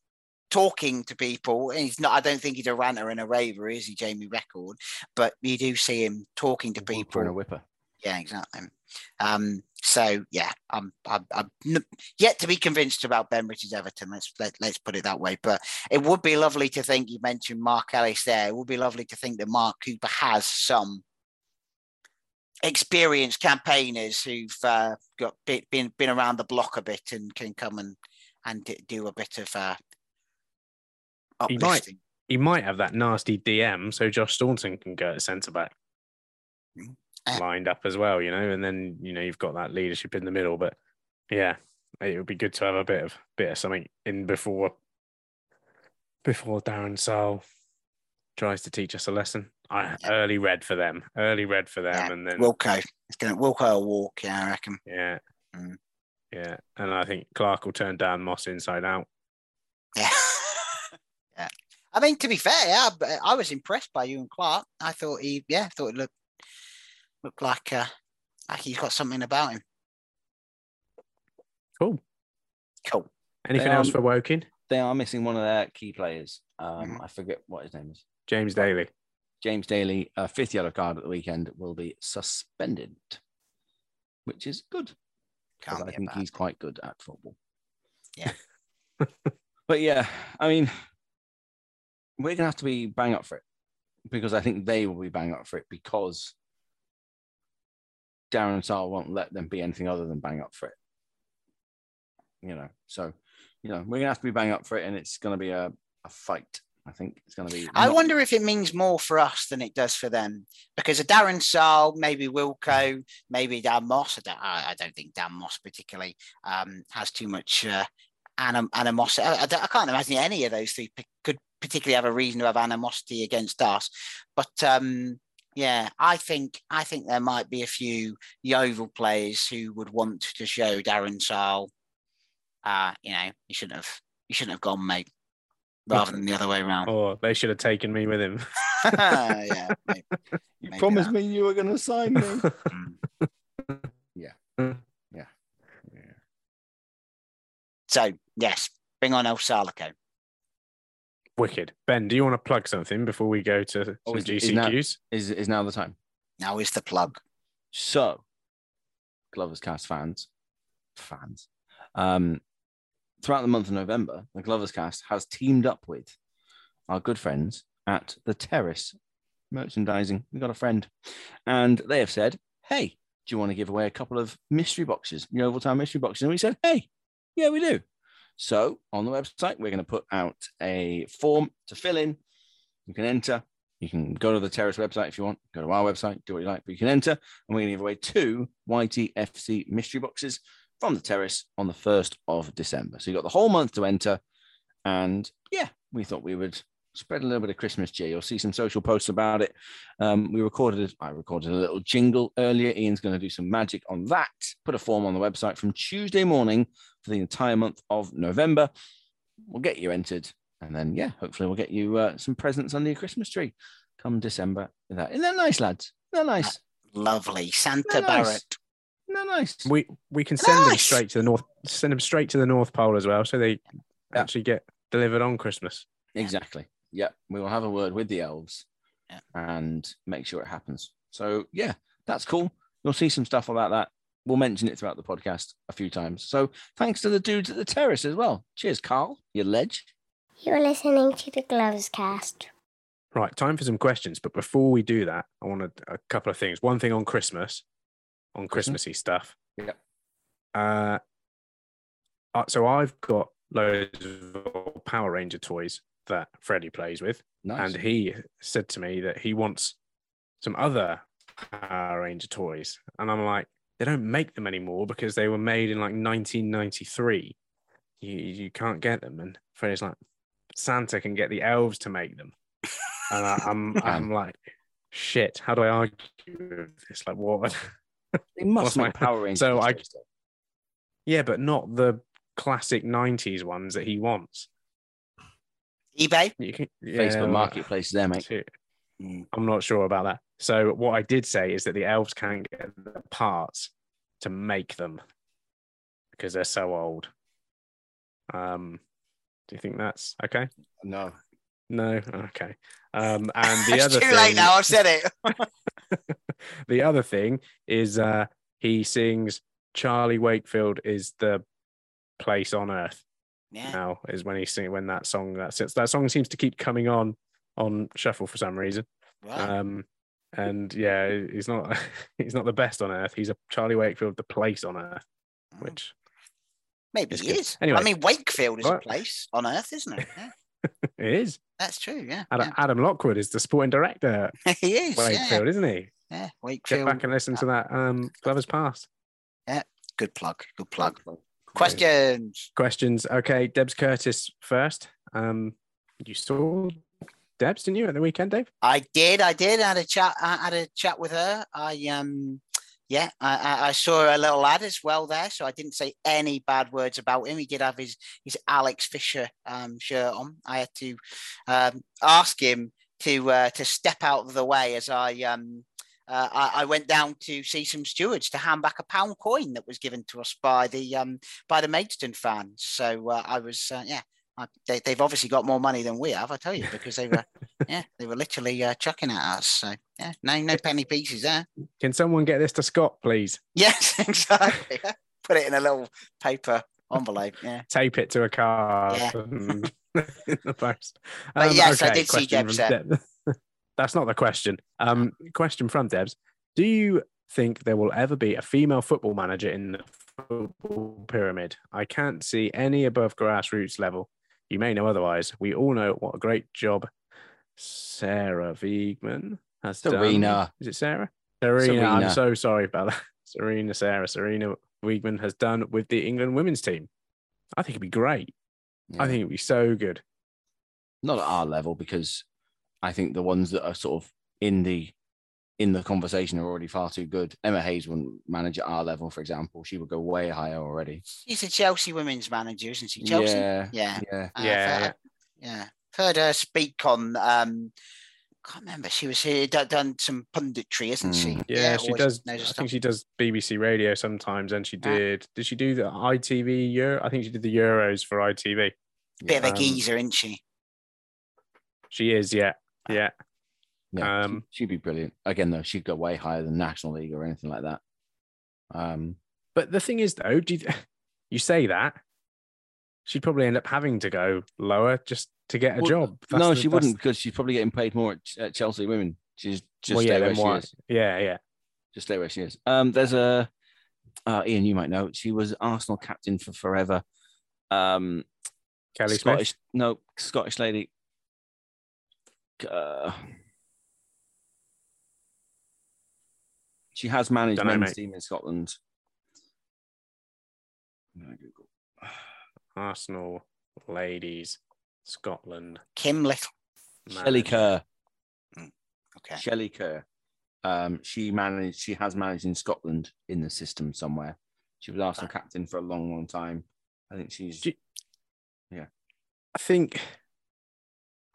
talking to people. And he's not. I don't think he's a ranter and a raver, is he, Jamie Reckord? But you do see him talking to people. and a whipper. Yeah, exactly. Um, so yeah, I'm, I'm, I'm yet to be convinced about Ben Richards Everton. Let's let, let's put it that way. But it would be lovely to think you mentioned Mark Ellis there. It would be lovely to think that Mark Cooper has some experienced campaigners who've uh, got been been around the block a bit and can come and and do a bit of uh, He might. He might have that nasty DM, so Josh Staunton can go at centre back Mm. Uh, lined up as well, you know, and then you know you've got that leadership in the middle. But yeah, it would be good to have a bit of bit of something in before before Darren Sarll tries to teach us a lesson. I Yeah. early red for them, early red for them, Yeah, and then Wilco. It's going to Wilco will walk. Yeah, I reckon. yeah, Mm. yeah, and I think Clark will turn down Moss inside out. Yeah. <laughs> yeah. I mean, to be fair, yeah, but I was impressed by you and Clark. I thought he, yeah, I thought it looked looked like uh, like he's got something about him. Cool. Cool. Anything They else are- for Woking? They are missing one of their key players. Um, Mhm. I forget what his name is. James Daly. James Daly, a fifth yellow card at the weekend, will be suspended, which is good because Can't I be a think bad he's quite good at football. Yeah. <laughs> but yeah, I mean, we're gonna have to be bang up for it because I think they will be bang up for it because Darren and Sal won't let them be anything other than bang up for it. You know, so you know we're gonna have to be bang up for it, and it's gonna be a, a fight. I think it's gonna be. I not- wonder if it means more for us than it does for them because a Darren Sarll, maybe Wilco, maybe Dan Moss. I don't, I don't think Dan Moss particularly um, has too much uh, anim- animosity. I, I I can't imagine any of those three p- could particularly have a reason to have animosity against us. But um, yeah, I think I think there might be a few Yeovil players who would want to show Darren Sarll, uh, you know, you shouldn't have you shouldn't have gone, mate, rather than the other way around. Or they should have taken me with him. <laughs> yeah, <laughs> maybe. You maybe promised that. me you were gonna sign me. <laughs> Mm. yeah. Yeah. So yes, bring on El Salico. Wicked. Ben, do you want to plug something before we go to some Oh, is it- is now- GCQs? Is is now the time? Now is the plug. So, Glovers Cast fans, fans, um, throughout the month of November, the Glovers Cast has teamed up with our good friends at the Terrace Merchandising. We got a friend, and they have said, "Hey, do you want to give away a couple of mystery boxes, Yeovil Town mystery boxes?" And we said, "Hey, yeah, we do." So on the website, we're going to put out a form to fill in. You can enter. You can go to the Terrace website if you want. Go to our website, do what you like, but you can enter. And we're going to give away two YTFC mystery boxes from the Terrace on the 1st of December. So you've got the whole month to enter. And yeah, we thought we would spread a little bit of Christmas cheer. You'll see some social posts about it. Um, we recorded, I recorded a little jingle earlier. Ian's going to do some magic on that. Put a form on the website from Tuesday morning for the entire month of November. We'll get you entered. And then, yeah, hopefully we'll get you uh, some presents under your Christmas tree come December. Isn't that, isn't that nice, lads? Isn't that nice? Lovely. Santa They're nice. Barrett. Isn't that nice? We we can send them straight to the north. Send them straight to the North Pole as well, so they Yeah. actually get delivered on Christmas. Exactly. Yeah, we will have a word with the elves Yeah. and make sure it happens. So yeah, that's cool. You'll see some stuff about that. We'll mention it throughout the podcast a few times. So thanks to the dudes at the terrace as well. Cheers, Carl. You ledge. You're listening to the Glovers Cast. Right, time for some questions. But before we do that, I want a, a couple of things. One thing on Christmas, on Christmassy stuff. Yep. Uh, uh, so I've got loads of Power Ranger toys that Freddie plays with, Nice. and he said to me that he wants some other Power Ranger toys, and I'm like, they don't make them anymore because they were made in like 1993. You you can't get them, and Freddie's like, Santa can get the elves to make them, and I, I'm <laughs> I'm like, shit. How do I argue with this? Like what? <laughs> They must What's make my- Power Rangers. So I- yeah, but not the classic 90s ones that he wants. eBay. You can, yeah, Facebook well, Marketplace there, mate. too. Mm. I'm not sure about that. So what I did say is that the elves can't get the parts to make them because they're so old. Um, do you think that's okay? No. No, okay. Um, <laughs> and the it's other too thing, late now. I've said it. <laughs> the other thing is uh, he sings Charlie Wakefield is the place on earth. Yeah. Now is when he sing when that song that sits that song seems to keep coming on on shuffle for some reason. Right. Um, and yeah, he's not <laughs> he's not the best on earth. He's a Charlie Wakefield, the place on earth, Mm. which Maybe it's he good. is. Anyway. I mean, Wakefield is a place on Earth, isn't it? Yeah, <laughs> it is. that's true. Yeah, Adam, Adam Lockwood is the sporting director <laughs> he is. at Yeah, Wakefield, isn't he? yeah. Wakefield. Get Wakefield. back and listen to that um Glover's Past. Yeah. Good plug. Good plug. Questions. Questions. Okay, Debs Curtis first. Um, you saw Debs, didn't you, at the weekend, Dave? I did. I did. I had a chat. I had a chat with her. I um, yeah. I, I, saw a little lad as well there, so I didn't say any bad words about him. He did have his his Alex Fisher um shirt on. I had to um ask him to uh, to step out of the way as I um. Uh, I, I went down to see some stewards to hand back a pound coin that was given to us by the um, by the Maidstone fans. So uh, I was uh, yeah, I, they, they've obviously got more money than we have, I tell you, because they were <laughs> yeah, they were literally uh, chucking at us. So yeah, no, no penny pieces there. Can someone get this to Scott, please? Yes, <laughs> exactly. <laughs> Put it in a little paper envelope. Yeah. Tape it to a card Yeah. in the post. But yes, I did see. Deb- That's not the question. Um, question from Debs: Do you think there will ever be a female football manager in the football pyramid? I can't see any above grassroots level. You may know otherwise. We all know what a great job Sarah Wiegman has done. Sarina. Is it Sarah? Sarina. I'm so sorry about that. <laughs> Sarina, Sarah, Sarina Wiegman has done with the England women's team. I think it'd be great. I think it'd be so good. not at our level because I think the ones that are sort of in the in the conversation are already far too good. Emma Hayes wouldn't manage at our level, for example. She would go way higher already. She's a Chelsea women's manager, isn't she? Chelsea. Yeah, Yeah. yeah. Uh, Yeah, I've heard- yeah. Heard her speak on. um Can't remember. She was here done, done some punditry, isn't she? Mm. Yeah, she does. I stuff. think she does BBC radio sometimes, and she Yeah. did. Did she do the ITV Euro? I think she did the Euros for ITV. Bit of a um, geezer, isn't she? She is, yeah, yeah. Yeah, Um, she'd be brilliant. Again, though, she'd go way higher than National League or anything like that. Um, But the thing is, though, do you, <laughs> you say that she'd probably end up having to go lower just to get a well, job? That's no, the- she wouldn't because she's probably getting paid more at, at Chelsea Women. She's just Well, stay yeah, where she why? is. Yeah, yeah. Just stay where she is. Um, there's a uh, Ian, you might know. She was Arsenal captain for forever. Um, Kelly Scottish, Smith. no, Scottish lady. Uh, she has managed Dunno, men's mate. team in Scotland. I'm Google. Arsenal ladies, Scotland. Kim Little. Shelley. Kerr. Okay. Shelley Kerr. Um, she managed. She has managed in Scotland in the system somewhere. She was Arsenal captain for a long, long time. I think she's. Yeah, I think,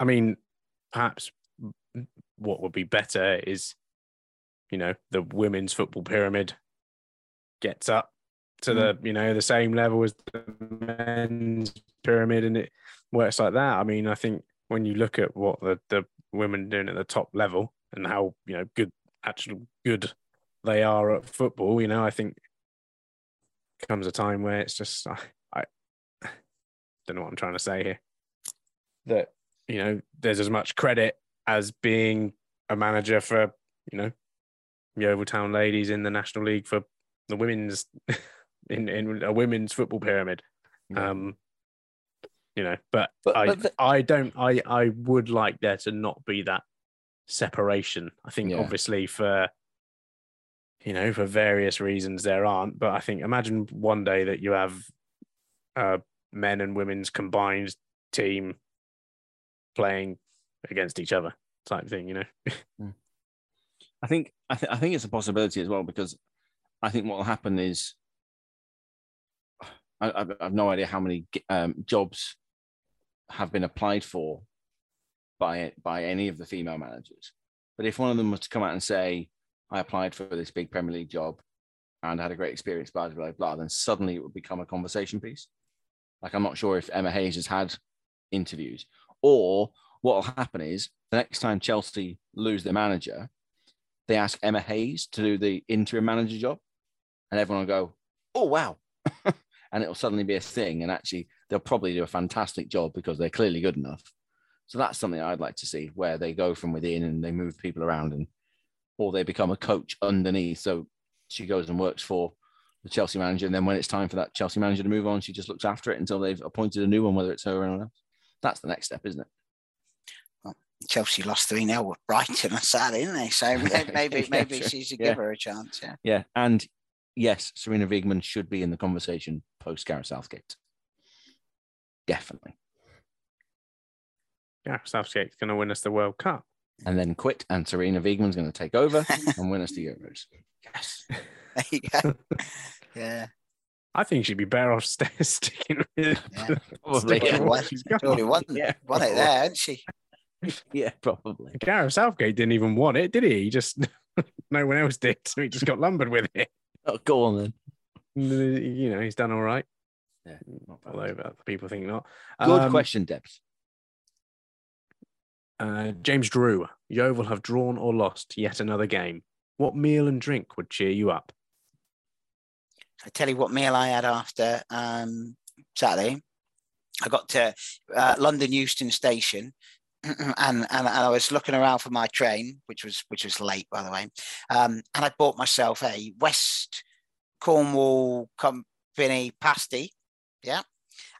I mean, perhaps what would be better is, you know, the women's football pyramid gets up to the, mm. you know, the same level as the men's pyramid and it works like that. I mean, I think when you look at what the, the women are doing at the top level and how, you know, good, actual good they are at football, you know, I think comes a time where it's just, <laughs> I, I <sighs> don't know what I'm trying to say here that you know there's as much credit as being a manager for you know Yeovil Town ladies in the National League for the women's <laughs> in in a women's football pyramid. Yeah. Um, you know, but, But- I but the- I don't I I would like there to not be that separation. I think Yeah. obviously for you know, for various reasons there aren't. But I think imagine one day that you have a men and women's combined team playing against each other type thing, you know. <laughs> I think I, th- I think it's a possibility as well because I think what will happen is <sighs> I, have no idea how many um, jobs have been applied for by by any of the female managers, but if one of them was to come out and say, "I applied for this big Premier League job and had a great experience," blah blah blah, then suddenly it would become a conversation piece. Like I'm not sure if Emma Hayes has had interviews, or what will happen is the next time Chelsea lose their manager, they ask Emma Hayes to do the interim manager job, and everyone will go, "Oh wow," <laughs> and it'll suddenly be a thing. And actually, they'll probably do a fantastic job because they're clearly good enough. So that's something I'd like to see, where they go from within and they move people around, and or they become a coach underneath. So she goes and works for the Chelsea manager, and then when it's time for that Chelsea manager to move on, she just looks after it until they've appointed a new one, whether it's her or anyone else. That's the next step, isn't it? Chelsea lost 3 0 with Brighton on Saturday, didn't they? So <laughs> maybe Yeah, maybe true. she should Yeah. give her a chance. Yeah. Yeah, and yes, Sarina Wiegman should be in the conversation post Gareth Southgate. Definitely, Yeah, Southgate's going to win us the World Cup. and then quit, and Sarina Wiegman's going to take over and win us the Euros. Yes. <laughs> There you go. <laughs> yeah. I think she'd be better off <laughs> st- sticking with Yeah. Probably, sticking yeah. with what she's got. <laughs> She already won, Yeah, won it there, hadn't she? Yeah, probably. Gareth Southgate didn't even want it, did he? He just <laughs> no one else did, so he just got lumbered with it. Oh, go on then. You know, he's done all right. Yeah, not bad. Although other people think not. Good Um, question, Debs. Uh, James Drew, Yeovil have drawn or lost yet another game. What meal and drink would cheer you up? I tell you what meal I had after um, Saturday. I got to uh, London Euston Station, <clears throat> and, and and I was looking around for my train, which was which was late by the way, um, and I bought myself a West Cornwall Company pasty, yeah.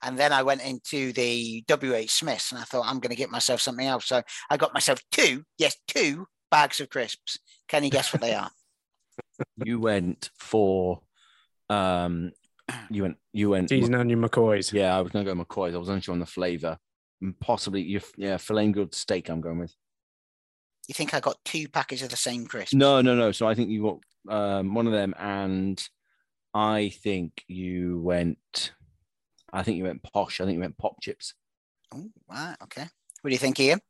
And then I went into the WH Smiths and I thought I'm going to get myself something else. So I got myself two, yes, two bags of crisps. Can you guess what they are? <laughs> You went for, um, you went, you went. Cheese and onion McCoys. Yeah, I was going to go McCoy's. I was unsure on the flavour. And Possibly, you, yeah, filet and grilled steak. I'm going with. You think I got two packets of the same crisps? No, no, no. So I think you got um, one of them, and I think you went. I think you went posh. I think you went pop chips. Oh, right. Okay. What do you think, Ian?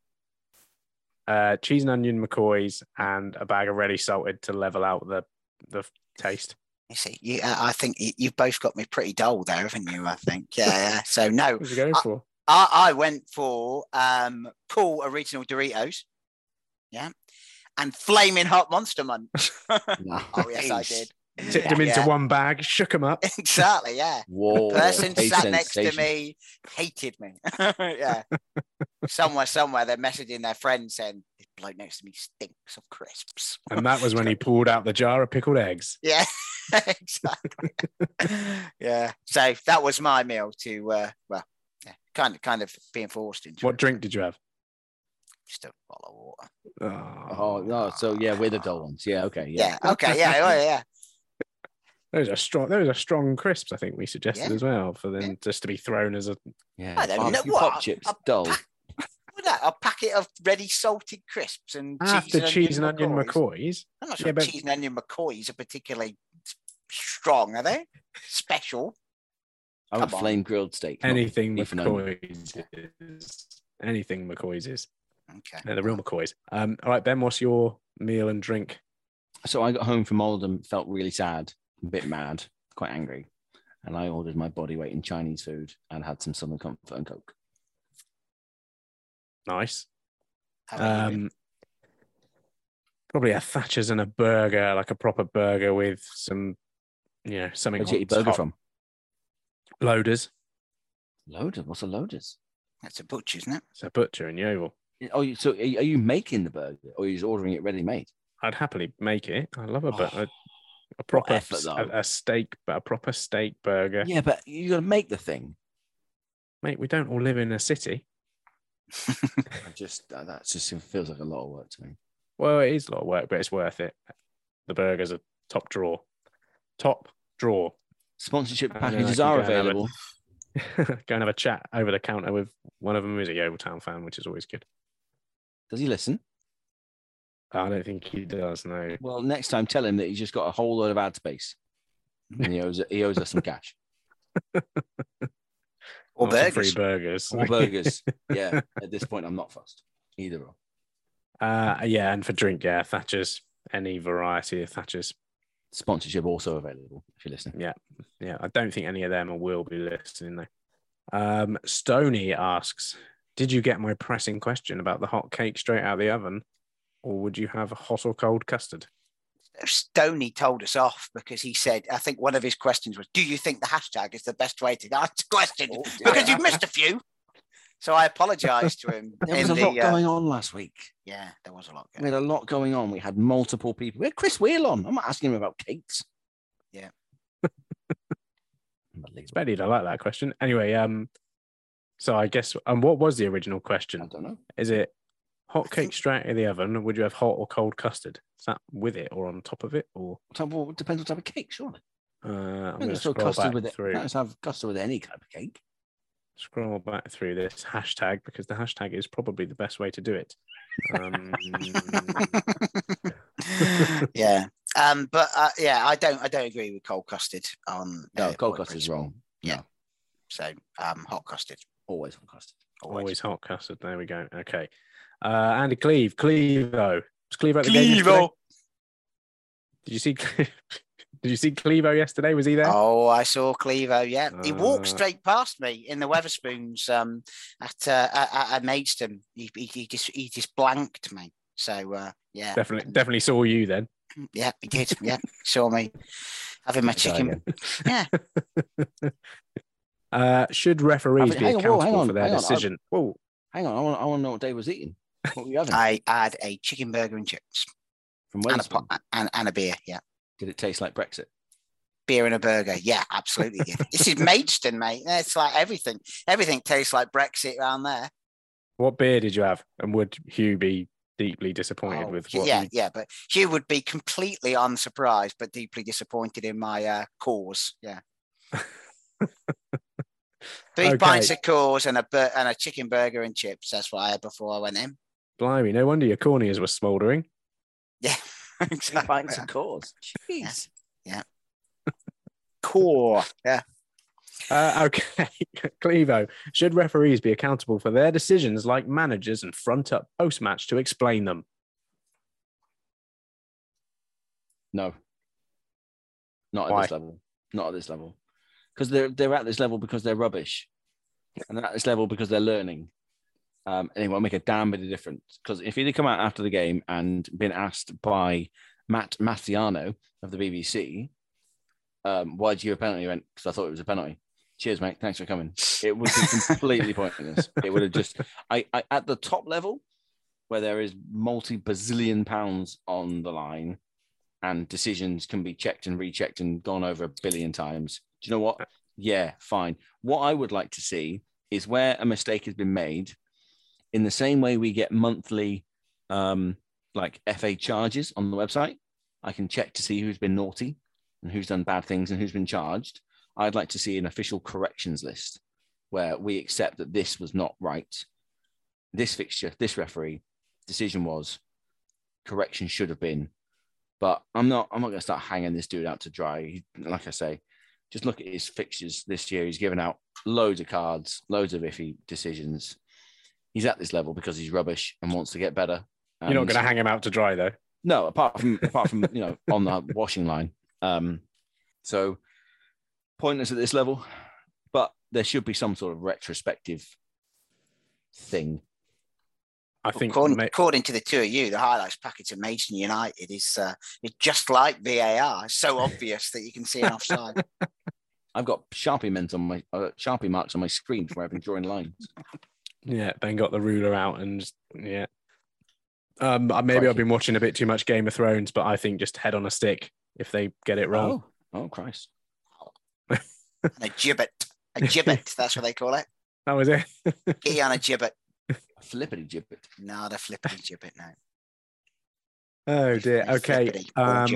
Uh, cheese and onion McCoys and a bag of ready salted to level out the the taste. You see, you, uh, I think you, you've both got me pretty dull there, haven't you? I think. Yeah. yeah. So no, <laughs> What did you go I- for? I, I went for um, cool original Doritos. Yeah. And flaming hot monster munch. <laughs> oh yes, I did. Tipped them into Yeah. one bag, shook them up. <laughs> exactly. Yeah. Whoa! person taste sat next to me hated me. yeah. somewhere, somewhere, they're messaging their friends saying, "This bloke next to me stinks of crisps." And that was when he <laughs> pulled out the jar of pickled eggs. Yeah, <laughs> exactly. <laughs> yeah. So that was my meal to, uh, well, yeah, kind of, kind of being forced into What it. drink did you have? just a bottle of water. Oh no! So yeah, we're the dull ones. Yeah. Okay. Yeah. Yeah. Okay. Yeah. oh, yeah. Those are strong. Those are strong crisps. I think we suggested Yeah. as well for them just to be thrown as a. Yeah. I don't know what- Pop chips. a dull. pack- What that? A packet of ready salted crisps and After cheese and onion McCoys. McCoys. I'm not sure Yeah, but- cheese and onion McCoys are particularly strong, are they? Special. I went Come on. flame grilled steak. Anything beef. McCoys is. Anything McCoys is. Okay. They're the real McCoys. Um, all right, Ben, what's your meal and drink? So I got home from Oldham, felt really sad, a bit mad, quite angry, and I ordered my body weight in Chinese food and had some Southern Comfort and Coke. Nice. How about you? Um, probably a Thatcher's and a burger, like a proper burger with some, you know, something. Where'd you get your burger top. from? Loaders. Loaders. What's a Loaders? That's a butcher, isn't it? It's a butcher in Yeovil. Oh, so are you making the burger or are you just ordering it ready made? I'd happily make it. I love a, bu- Oh, a, a proper effort, a, a steak, but a proper steak burger. Yeah, but you got to make the thing. Mate, we don't all live in a city. I just that that just feels like a lot of work to me. Well, it is a lot of work, but it's worth it. The burgers are top draw. Top draw. Sponsorship And uh, then I packages can are go and have a- available. <laughs> go and have a chat over the counter with one of them who's a Yeovil Town fan, which is always good. Does he listen? I don't think he does. No. Well, next time tell him that he's just got a whole load of ad space. And he owes he owes us some cash. <laughs> Or burgers. Free burgers. Or burgers. <laughs> Yeah. At this point, I'm not fussed. Either or. Uh, yeah, and for drink, yeah, Thatcher's. Any variety of Thatcher's. Sponsorship also available if you're listening. Yeah, yeah. I don't think any of them will be listening though. Um, Stony asks, "Did you get my pressing question about the hot cake straight out of the oven, or would you have hot or cold custard?" Stoney told us off because he said, I think one of his questions was, Do you think the hashtag is the best way to ask questions? Oh, because you've missed a few. So I apologized to him. There was in a lot uh, going on last week. Yeah, there was a lot We going had a lot going on. We had multiple people. We had Chris Weale on. I'm not asking him about cakes. Yeah. <laughs> It's Betty, I like that question. Anyway, um, so I guess, um, what was the original question? I don't know. Is it hot cake straight out of the oven? Would you have hot or cold custard? Is that with it or on top of it, or What type of, depends what type of cake, surely. uh, I'm You going to just scroll custard back with it. through. Let's have custard with any type of cake. scroll back through this hashtag because the hashtag is probably the best way to do it. Um, <laughs> yeah. Um, but uh, yeah, I don't I don't agree with cold custard on No, uh, cold custard is wrong. Yeah. No, So um hot custard. always hot custard. Always. always hot custard. There we go. Okay. Uh, Andy Cleve, Clevo. Was Clevo at the game yesterday? Did you see? <laughs> Did you see Clevo yesterday? Was he there? Oh, I saw Clevo. Yeah, he walked Uh, straight past me in the Wetherspoons um, at, uh, at at at Maidstone. He, he, he just he just blanked me. So uh, yeah, Definitely, definitely saw you then. yeah, he did. Yeah, saw me having my chicken. Yeah, <laughs> Uh, should referees Have it- be hang on, whoa, accountable on, for their hang on, I- decision? Whoa, Hang on, I want, I want to know what Dave was eating. What were you having? I had a chicken burger and chips From and a pot, and, and a beer. Yeah, Did it taste like Brexit? beer and a burger. Yeah, absolutely. Yeah. this is Maidstone, mate. It's like everything. Everything tastes like Brexit around there. what beer did you have? And would Hugh be deeply disappointed Oh, with what? yeah, you- yeah, but Hugh would be completely unsurprised but deeply disappointed in my uh, Coors. Yeah. <laughs> Three Okay. pints of Coors and a bur- and a chicken burger and chips. That's what I had before I went in. Blimey, no wonder your corneas were smouldering. Yeah, <laughs> exactly. Pints of Coors. Jeez. Yeah. Coors. Yeah. Uh, okay, <laughs> Clevo. Should referees be accountable for their decisions like managers and front up post match to explain them? No. Not at Why? this level. Not at this level. Because they're they're at this level because they're rubbish. And they're at this level because they're learning. Um, and it won't make a damn bit of difference. Because if he'd have come out after the game and been asked by Matt Mastiano of the BBC, um, why did you give a penalty? He went, because I thought it was a penalty. Cheers, mate. Thanks for coming. It would be completely <laughs> pointless. It would have just I, I at the top level where there is multi bazillion pounds on the line and decisions can be checked and rechecked and gone over a billion times. Do you know what? Yeah, fine. What I would like to see is where a mistake has been made, in the same way we get monthly um, like FA charges on the website. I can check to see who's been naughty and who's done bad things and who's been charged. I'd like to see an official corrections list where we accept that this was not right. This fixture, this referee decision was correction should have been but I'm not. I'm not going to start hanging this dude out to dry. He, like I say, just look at his fixtures this year. He's given out loads of cards, loads of iffy decisions. He's at this level because he's rubbish and wants to get better. You're not going to hang him out to dry, though. no, apart from apart from you know <laughs> on the washing line. Um, so pointless at this level, but there should be some sort of retrospective thing. I think according, ma- according to the two of you, the highlights package of Maidstone United is uh, is just like VAR. It's so obvious that you can see an offside. <laughs> I've got sharpie meant on my uh, sharpie marks on my screen from where I've been drawing lines. <laughs> yeah, then got the ruler out and just, yeah. Um, uh, maybe I've been watching a bit too much Game of Thrones, but I think just head on a stick if they get it wrong. Oh, oh Christ! and <laughs> a gibbet. A gibbet, that's what they call it. <laughs> That was it. <laughs> Get you on a gibbet. Flippity gibbet. No, the flippity gibbet, no. oh dear. Okay. Um.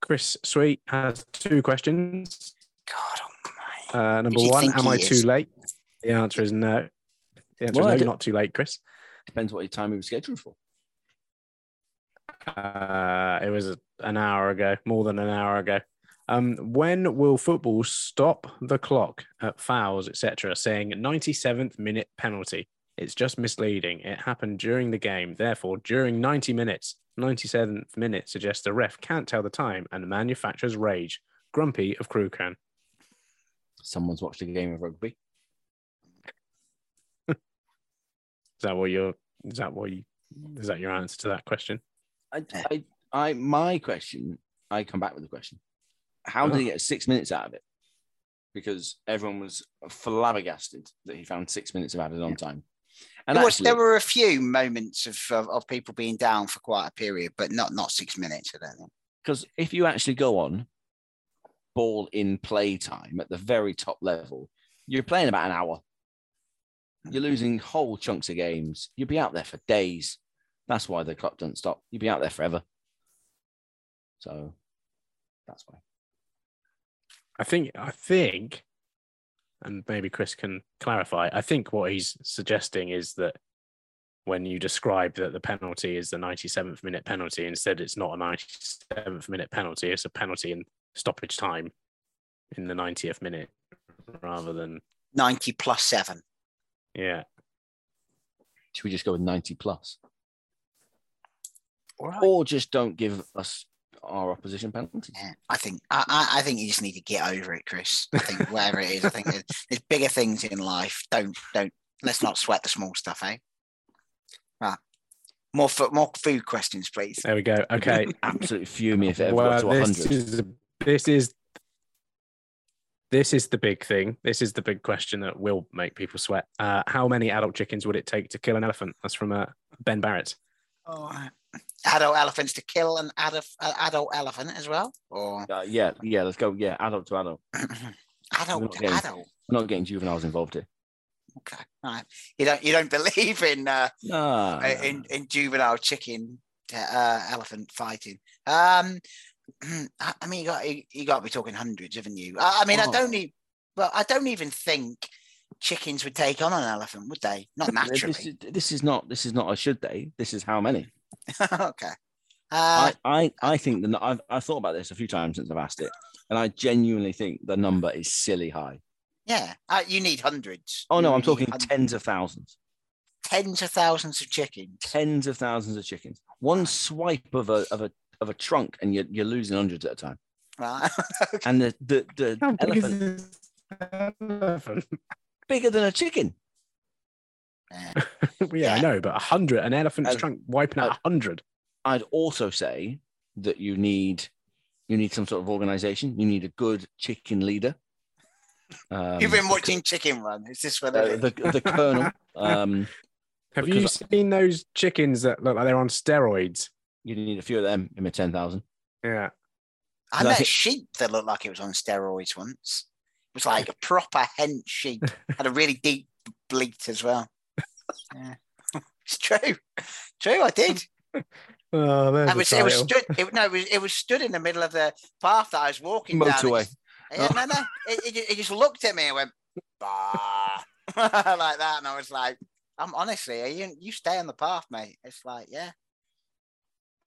Chris Sweet has two questions. God Uh, number one, am I is? too late? The answer is no. The answer Well, is no, you're not too late, Chris. Depends what your time we were scheduled for. Uh, it was an hour ago, more than an hour ago. Um, when will football stop the clock at fouls, etc., saying 97th minute penalty? It's just misleading. It happened during the game. Therefore, during 90 minutes, 97th minute suggests the ref can't tell the time and the manufacturer's rage. Grumpy of Crewkerne. Someone's watched a game of rugby. Is that what you're? Is that what you? Is that your answer to that question? I, I, I, my question. I come back with the question: How did he oh. get six minutes out of it? Because everyone was flabbergasted that he found six minutes of added on time. And there, was, actually, there were a few moments of, of of people being down for quite a period, but not not six minutes. I don't think. because if you actually go on ball in play time at the very top level, you're playing about an hour. You're losing whole chunks of games. You'd be out there for days. That's why the clock doesn't stop. You'd be out there forever. So that's why. I think I think, and maybe Chris can clarify. I think what he's suggesting is that when you describe that the penalty is the 97th minute penalty, instead it's not a 97th minute penalty, it's a penalty in stoppage time in the 90th minute rather than Ninety plus seven. Yeah. Should we just go with 90 plus? Or just don't give us our opposition penalties? Yeah, I think I, I I think you just need to get over it, Chris. I think whatever it is, I think there's, <laughs> there's bigger things in life. Don't don't let's not sweat the small stuff, eh? Right. More fo- more food questions, please. There we go. Okay. <laughs> Absolutely fuming if it ever well, got to this 100. is this is this is the big thing. This is the big question that will make people sweat. Uh, how many adult chickens would it take to kill an elephant? That's from uh, Ben Barrett. Oh, adult elephants to kill an adult adult elephant as well, or Uh, yeah, yeah, let's go. Yeah, adult to adult. <clears throat> adult not to getting- adult. We're not getting juveniles involved here. Okay, all right. You don't you don't <laughs> believe in uh, Nah. in, in juvenile chicken uh, elephant fighting. Um, <clears throat> I I mean, you got you, got to be talking hundreds, haven't you? I, I mean, I Oh. don't even. Well, I don't even think chickens would take on an elephant, would they? Not <laughs> This naturally. is, this is not. This is not a should they. This is how many. <laughs> okay. Uh, I, I, I think that I've, I've thought about this a few times since I've asked it, and I genuinely think the number is silly high. yeah, uh, you need hundreds. Oh no, You I'm talking hun- tens of thousands, tens of thousands of chickens. tens of thousands of chickens. One swipe of a of a of a trunk, and you're you're losing hundreds at a time. <laughs> Right. And the the, the How big elephant elephant? bigger than a chicken. Yeah. <laughs> yeah, I know, but a hundred, an elephant's And- trunk wiping out a hundred. I'd also say that you need you need some sort of organization. You need a good chicken leader. Um, You've been watching Chicken Run. Is this what it uh, the the colonel. <laughs> Um, Have you because- seen those chickens that look like they're on steroids? You need a few of them in a ten thousand. Yeah. I I met a sheep that looked like it was on steroids once. It was like a <laughs> proper hench sheep. Had a really deep bleat as well. <laughs> Yeah. <laughs> It's true. True, I did. Oh, there's It was, it was title. stood. It, no, it was, it was stood in the middle of the path that I was walking down. It Motorway. just- Yeah, no, no. It, it, it just looked at me and went, bah, like that, and I was like, "I'm honestly, you you stay on the path, mate." It's like, yeah, yeah.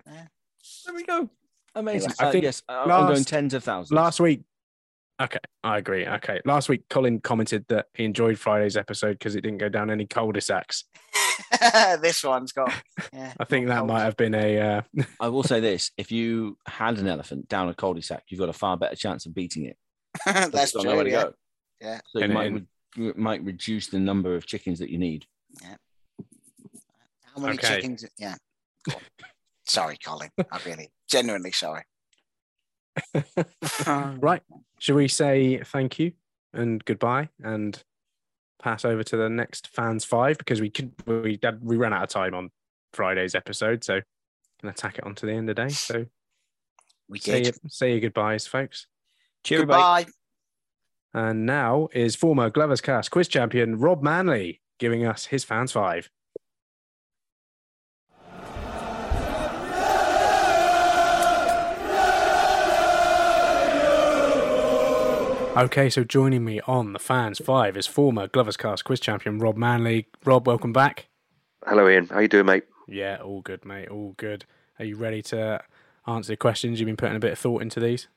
There we go. Amazing. I Uh, think yes, I- I'm going tens of thousands. Last week, okay, I agree. Okay, last week, Colin commented that he enjoyed Friday's episode because it didn't go down any cul-de-sacs. <laughs> this one's got. Yeah, <laughs> I think that cold. might have been a. Uh, <laughs> I will say this: if you had an elephant down a cul-de-sac, you've got a far better chance of beating it. That's just don't where true. to Yeah. go. Yeah. So you And- might, and- re- might reduce the number of chickens that you need. Yeah. How many Okay. chickens? Yeah. Go on. sorry, Colin. I'm really genuinely sorry. <laughs> Um, right. Should we say thank you and goodbye and pass over to the next fans five because we could we did, we ran out of time on Friday's episode, so gonna tack it on to the end of the day. So We say did. your, say your goodbyes, folks. Cheery bye. Goodbye. And now is former Glovers Cast quiz champion Rob Manley giving us his fans five. Okay, so joining me on the Fans Five is former Glovers Cast quiz champion Rob Manley. Rob, welcome back. Hello, Ian. How you doing, mate? Yeah, all good, mate. All good. Are you ready to answer the questions? You've been putting a bit of thought into these.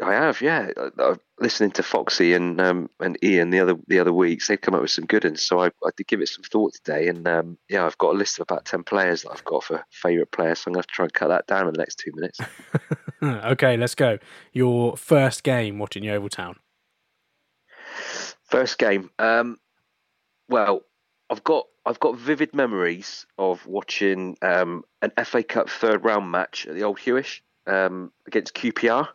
I have, yeah. I, I, listening to Foxy and um, and Ian the other the other weeks, they've come up with some good ones. So I, I did give it some thought today, and um, yeah, I've got a list of about ten players that I've got for favourite players. So I'm going to try and cut that down in the next two minutes. <laughs> okay, let's go. Your first game watching Yeovil Town. First game. Um, well, I've got I've got vivid memories of watching um, an FA Cup third round match at the Old Huish um, against QPR.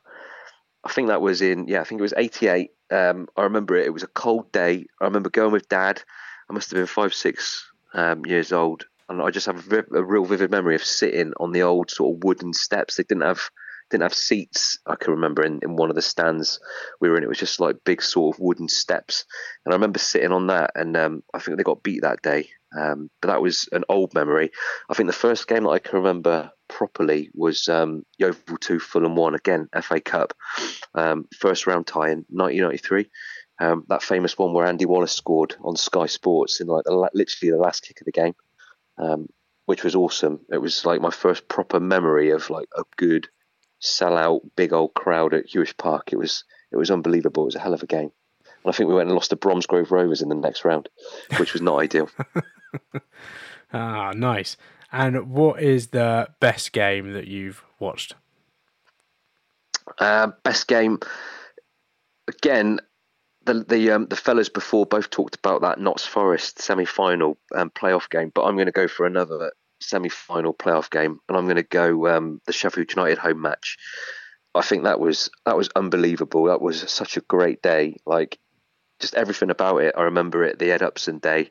I think that was in yeah, I think it was '88. Um, I remember it. It was a cold day. I remember going with Dad. I must have been five, six um, years old, and I just have a, a, real vivid memory of sitting on the old sort of wooden steps. They didn't have didn't have seats. I can remember in, in one of the stands we were in. It was just like big sort of wooden steps, and I remember sitting on that. And um, I think they got beat that day. Um, but that was an old memory. I think the first game that I can remember properly was um, Yeovil 2, Fulham 1, again, FA Cup, um, first round tie in 1993. Um, that famous one where Andy Wallace scored on Sky Sports in like the, literally the last kick of the game, um, which was awesome. It was like my first proper memory of like a good sell-out big old crowd at Huish Park. It was it was unbelievable. It was a hell of a game. And I think we went and lost to Bromsgrove Rovers in the next round, which was not ideal. <laughs> ah, nice. And what is the best game that you've watched? Uh, best game. Again, the the um, the fellas before both talked about that Notts Forest semi final um, playoff game, but I'm going to go for another semi final playoff game, and I'm going to go um, the Sheffield United home match. I think that was that was unbelievable. That was such a great day. Like just everything about it. I remember it, the Ed Upson day,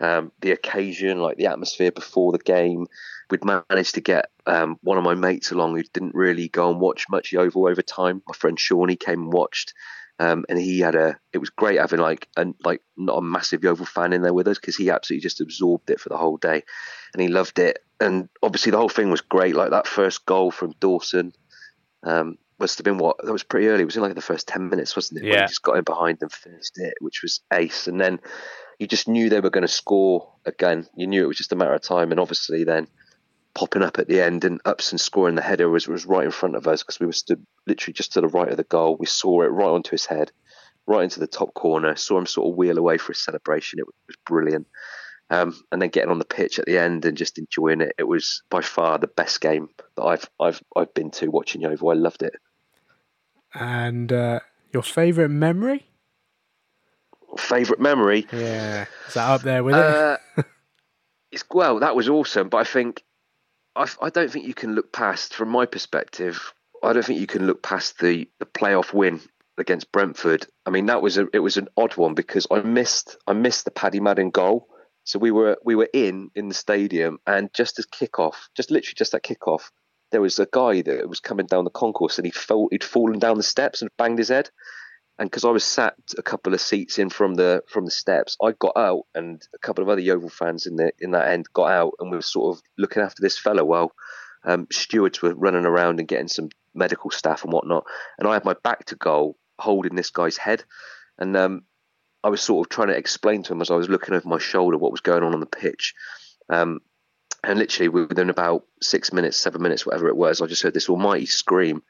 um, the occasion, like the atmosphere before the game. We'd managed to get um, one of my mates along who didn't really go and watch much Yeovil over time. My friend Sean, he came and watched. Um, and he had a. It was great having like a, like not a massive Yeovil fan in there with us because he absolutely just absorbed it for the whole day, and he loved it. And obviously the whole thing was great. Like that first goal from Dawson, um, must have been what that was pretty early. It was in like the first ten minutes, wasn't it? Yeah. When he just got in behind and finished it, which was ace. And then you just knew they were going to score again. You knew it was just a matter of time. And obviously then popping up at the end and Upson scoring the header was was right in front of us because we were stood literally just to the right of the goal. We saw it right onto his head, right into the top corner. Saw him sort of wheel away for a celebration. It was brilliant. Um, and then getting on the pitch at the end and just enjoying it. It was by far the best game that I've I've I've been to watching Yeovil. I loved it. And uh, your favourite memory? Favourite memory? Yeah, is that up there with uh, it? <laughs> it's well, that was awesome, but I think I, I don't think you can look past, from my perspective, I don't think you can look past the the playoff win against Brentford. I mean, that was a it was an odd one because I missed I missed the Paddy Madden goal. So we were we were in in the stadium, and just as kickoff, just literally just that kickoff, there was a guy that was coming down the concourse and he fell, he'd fallen down the steps and banged his head. And because I was sat a couple of seats in from the from the steps, I got out, and a couple of other Yeovil fans in the in that end got out, and we were sort of looking after this fellow while um, stewards were running around and getting some medical staff and whatnot. And I had my back to goal, holding this guy's head, and um, I was sort of trying to explain to him as I was looking over my shoulder what was going on on the pitch. Um, and literally within about six minutes, seven minutes, whatever it was, I just heard this almighty scream,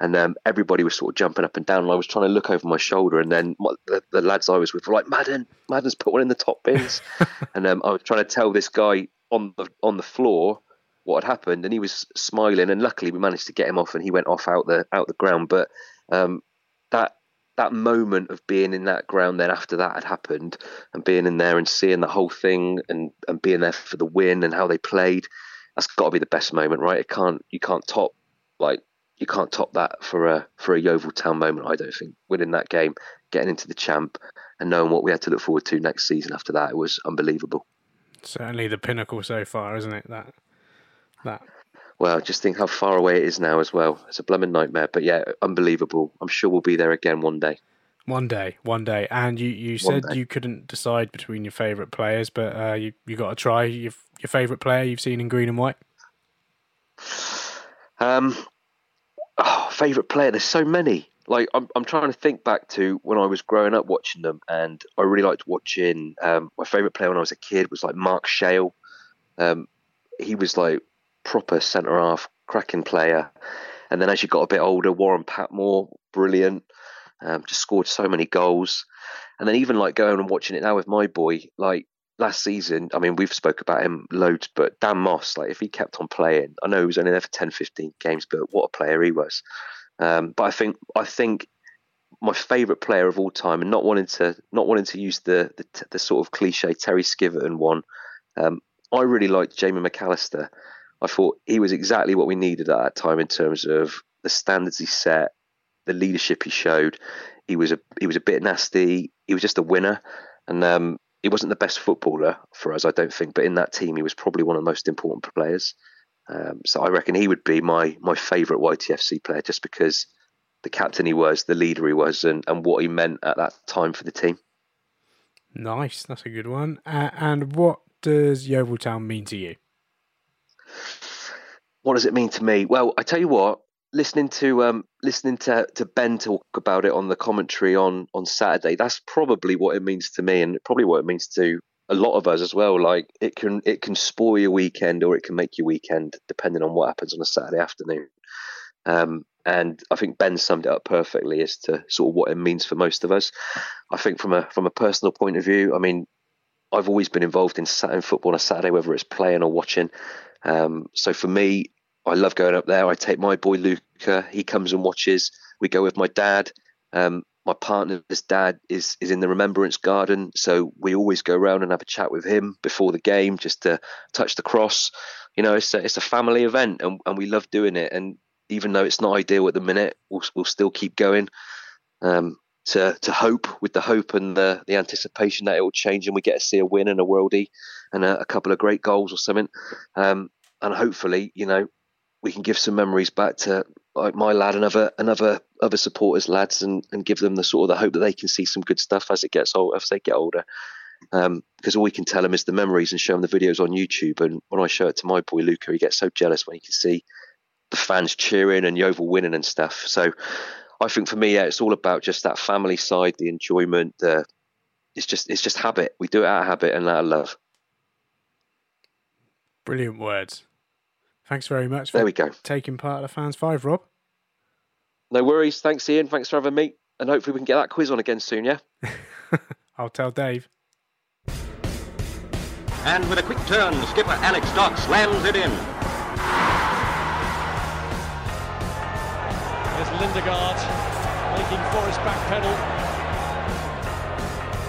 and um, everybody was sort of jumping up and down. And I was trying to look over my shoulder, and then my, the, the, lads I was with were like, "Madden, Madden's put one in the top bins," <laughs> and um, I was trying to tell this guy on the on the floor what had happened, and he was smiling. And luckily, we managed to get him off, and he went off out the out the ground. But um, that that moment of being in that ground then after that had happened and being in there and seeing the whole thing and, and being there for the win and how they played that's got to be the best moment right it can't you can't top like you can't top that for a for a Yeovil Town moment I don't think winning that game getting into the champ and knowing what we had to look forward to next season after that it was unbelievable certainly the pinnacle so far isn't it that that well, just think how far away it is now as well. It's a blooming nightmare, but yeah, unbelievable. I'm sure we'll be there again one day. One day, one day. And you, you said you couldn't decide between your favourite players, but uh, you you got to try your your favourite player you've seen in green and white. Um, oh, favourite player. There's so many. like I'm, I'm trying to think back to when I was growing up watching them, and I really liked watching. Um, my favorite player when I was a kid was like Mark Shail. Um, he was like proper centre half, cracking player. And then as you got a bit older, Warren Patmore, brilliant, um, just scored so many goals. And then even like going and watching it now with my boy, like last season, I mean, we've spoke about him loads, but Dan Moss, like if he kept on playing, I know he was only there for 10, 15 games, but what a player he was. Um, but I think I think my favourite player of all time, and not wanting to not wanting to use the the, the sort of cliche Terry Skiverton one, um, I really liked Jamie McAllister. I thought he was exactly what we needed at that time in terms of the standards he set, the leadership he showed. He was a he was a bit nasty. He was just a winner, and um, he wasn't the best footballer for us, I don't think. But in that team, he was probably one of the most important players. Um, so I reckon he would be my my favourite YTFC player, just because the captain he was, the leader he was, and, and what he meant at that time for the team. Nice, that's a good one. Uh, and what does Yeovil Town mean to you? What does it mean to me? Well, I tell you what, listening to um, listening to, to Ben talk about it on the commentary on on Saturday, that's probably what it means to me, and probably what it means to a lot of us as well. Like it can it can spoil your weekend or it can make your weekend depending on what happens on a Saturday afternoon. Um, and I think Ben summed it up perfectly as to sort of what it means for most of us. I think from a from a personal point of view, I mean, I've always been involved in in football on a Saturday, whether it's playing or watching. Um, so for me, I love going up there. I take my boy Luca. He comes and watches. We go with my dad. Um, my partner's dad is is in the Remembrance Garden, so we always go around and have a chat with him before the game, just to touch the cross. You know, it's a, it's a family event, and, and we love doing it. And even though it's not ideal at the minute, we'll we'll still keep going. Um, to to hope with the hope and the the anticipation that it will change and we get to see a win and a worldie and a, a couple of great goals or something. Um, and hopefully, you know, we can give some memories back to like my lad and other other other supporters lads and, and give them the sort of the hope that they can see some good stuff as it gets old as they get older. Um, because all we can tell them is the memories and show them the videos on YouTube. And when I show it to my boy Luca he gets so jealous when he can see the fans cheering and Yeovil winning and stuff. So I think for me yeah it's all about just that family side the enjoyment the it's just it's just habit. We do it out of habit and out of love. Brilliant words Thanks very much there we go. taking part of the Fans 5, Rob. No worries. Thanks, Ian. Thanks for having me. And hopefully we can get that quiz on again soon, yeah? <laughs> I'll tell Dave. And with a quick turn, skipper Alex Dock slams it in. There's Lindegaard making Forrest back pedal.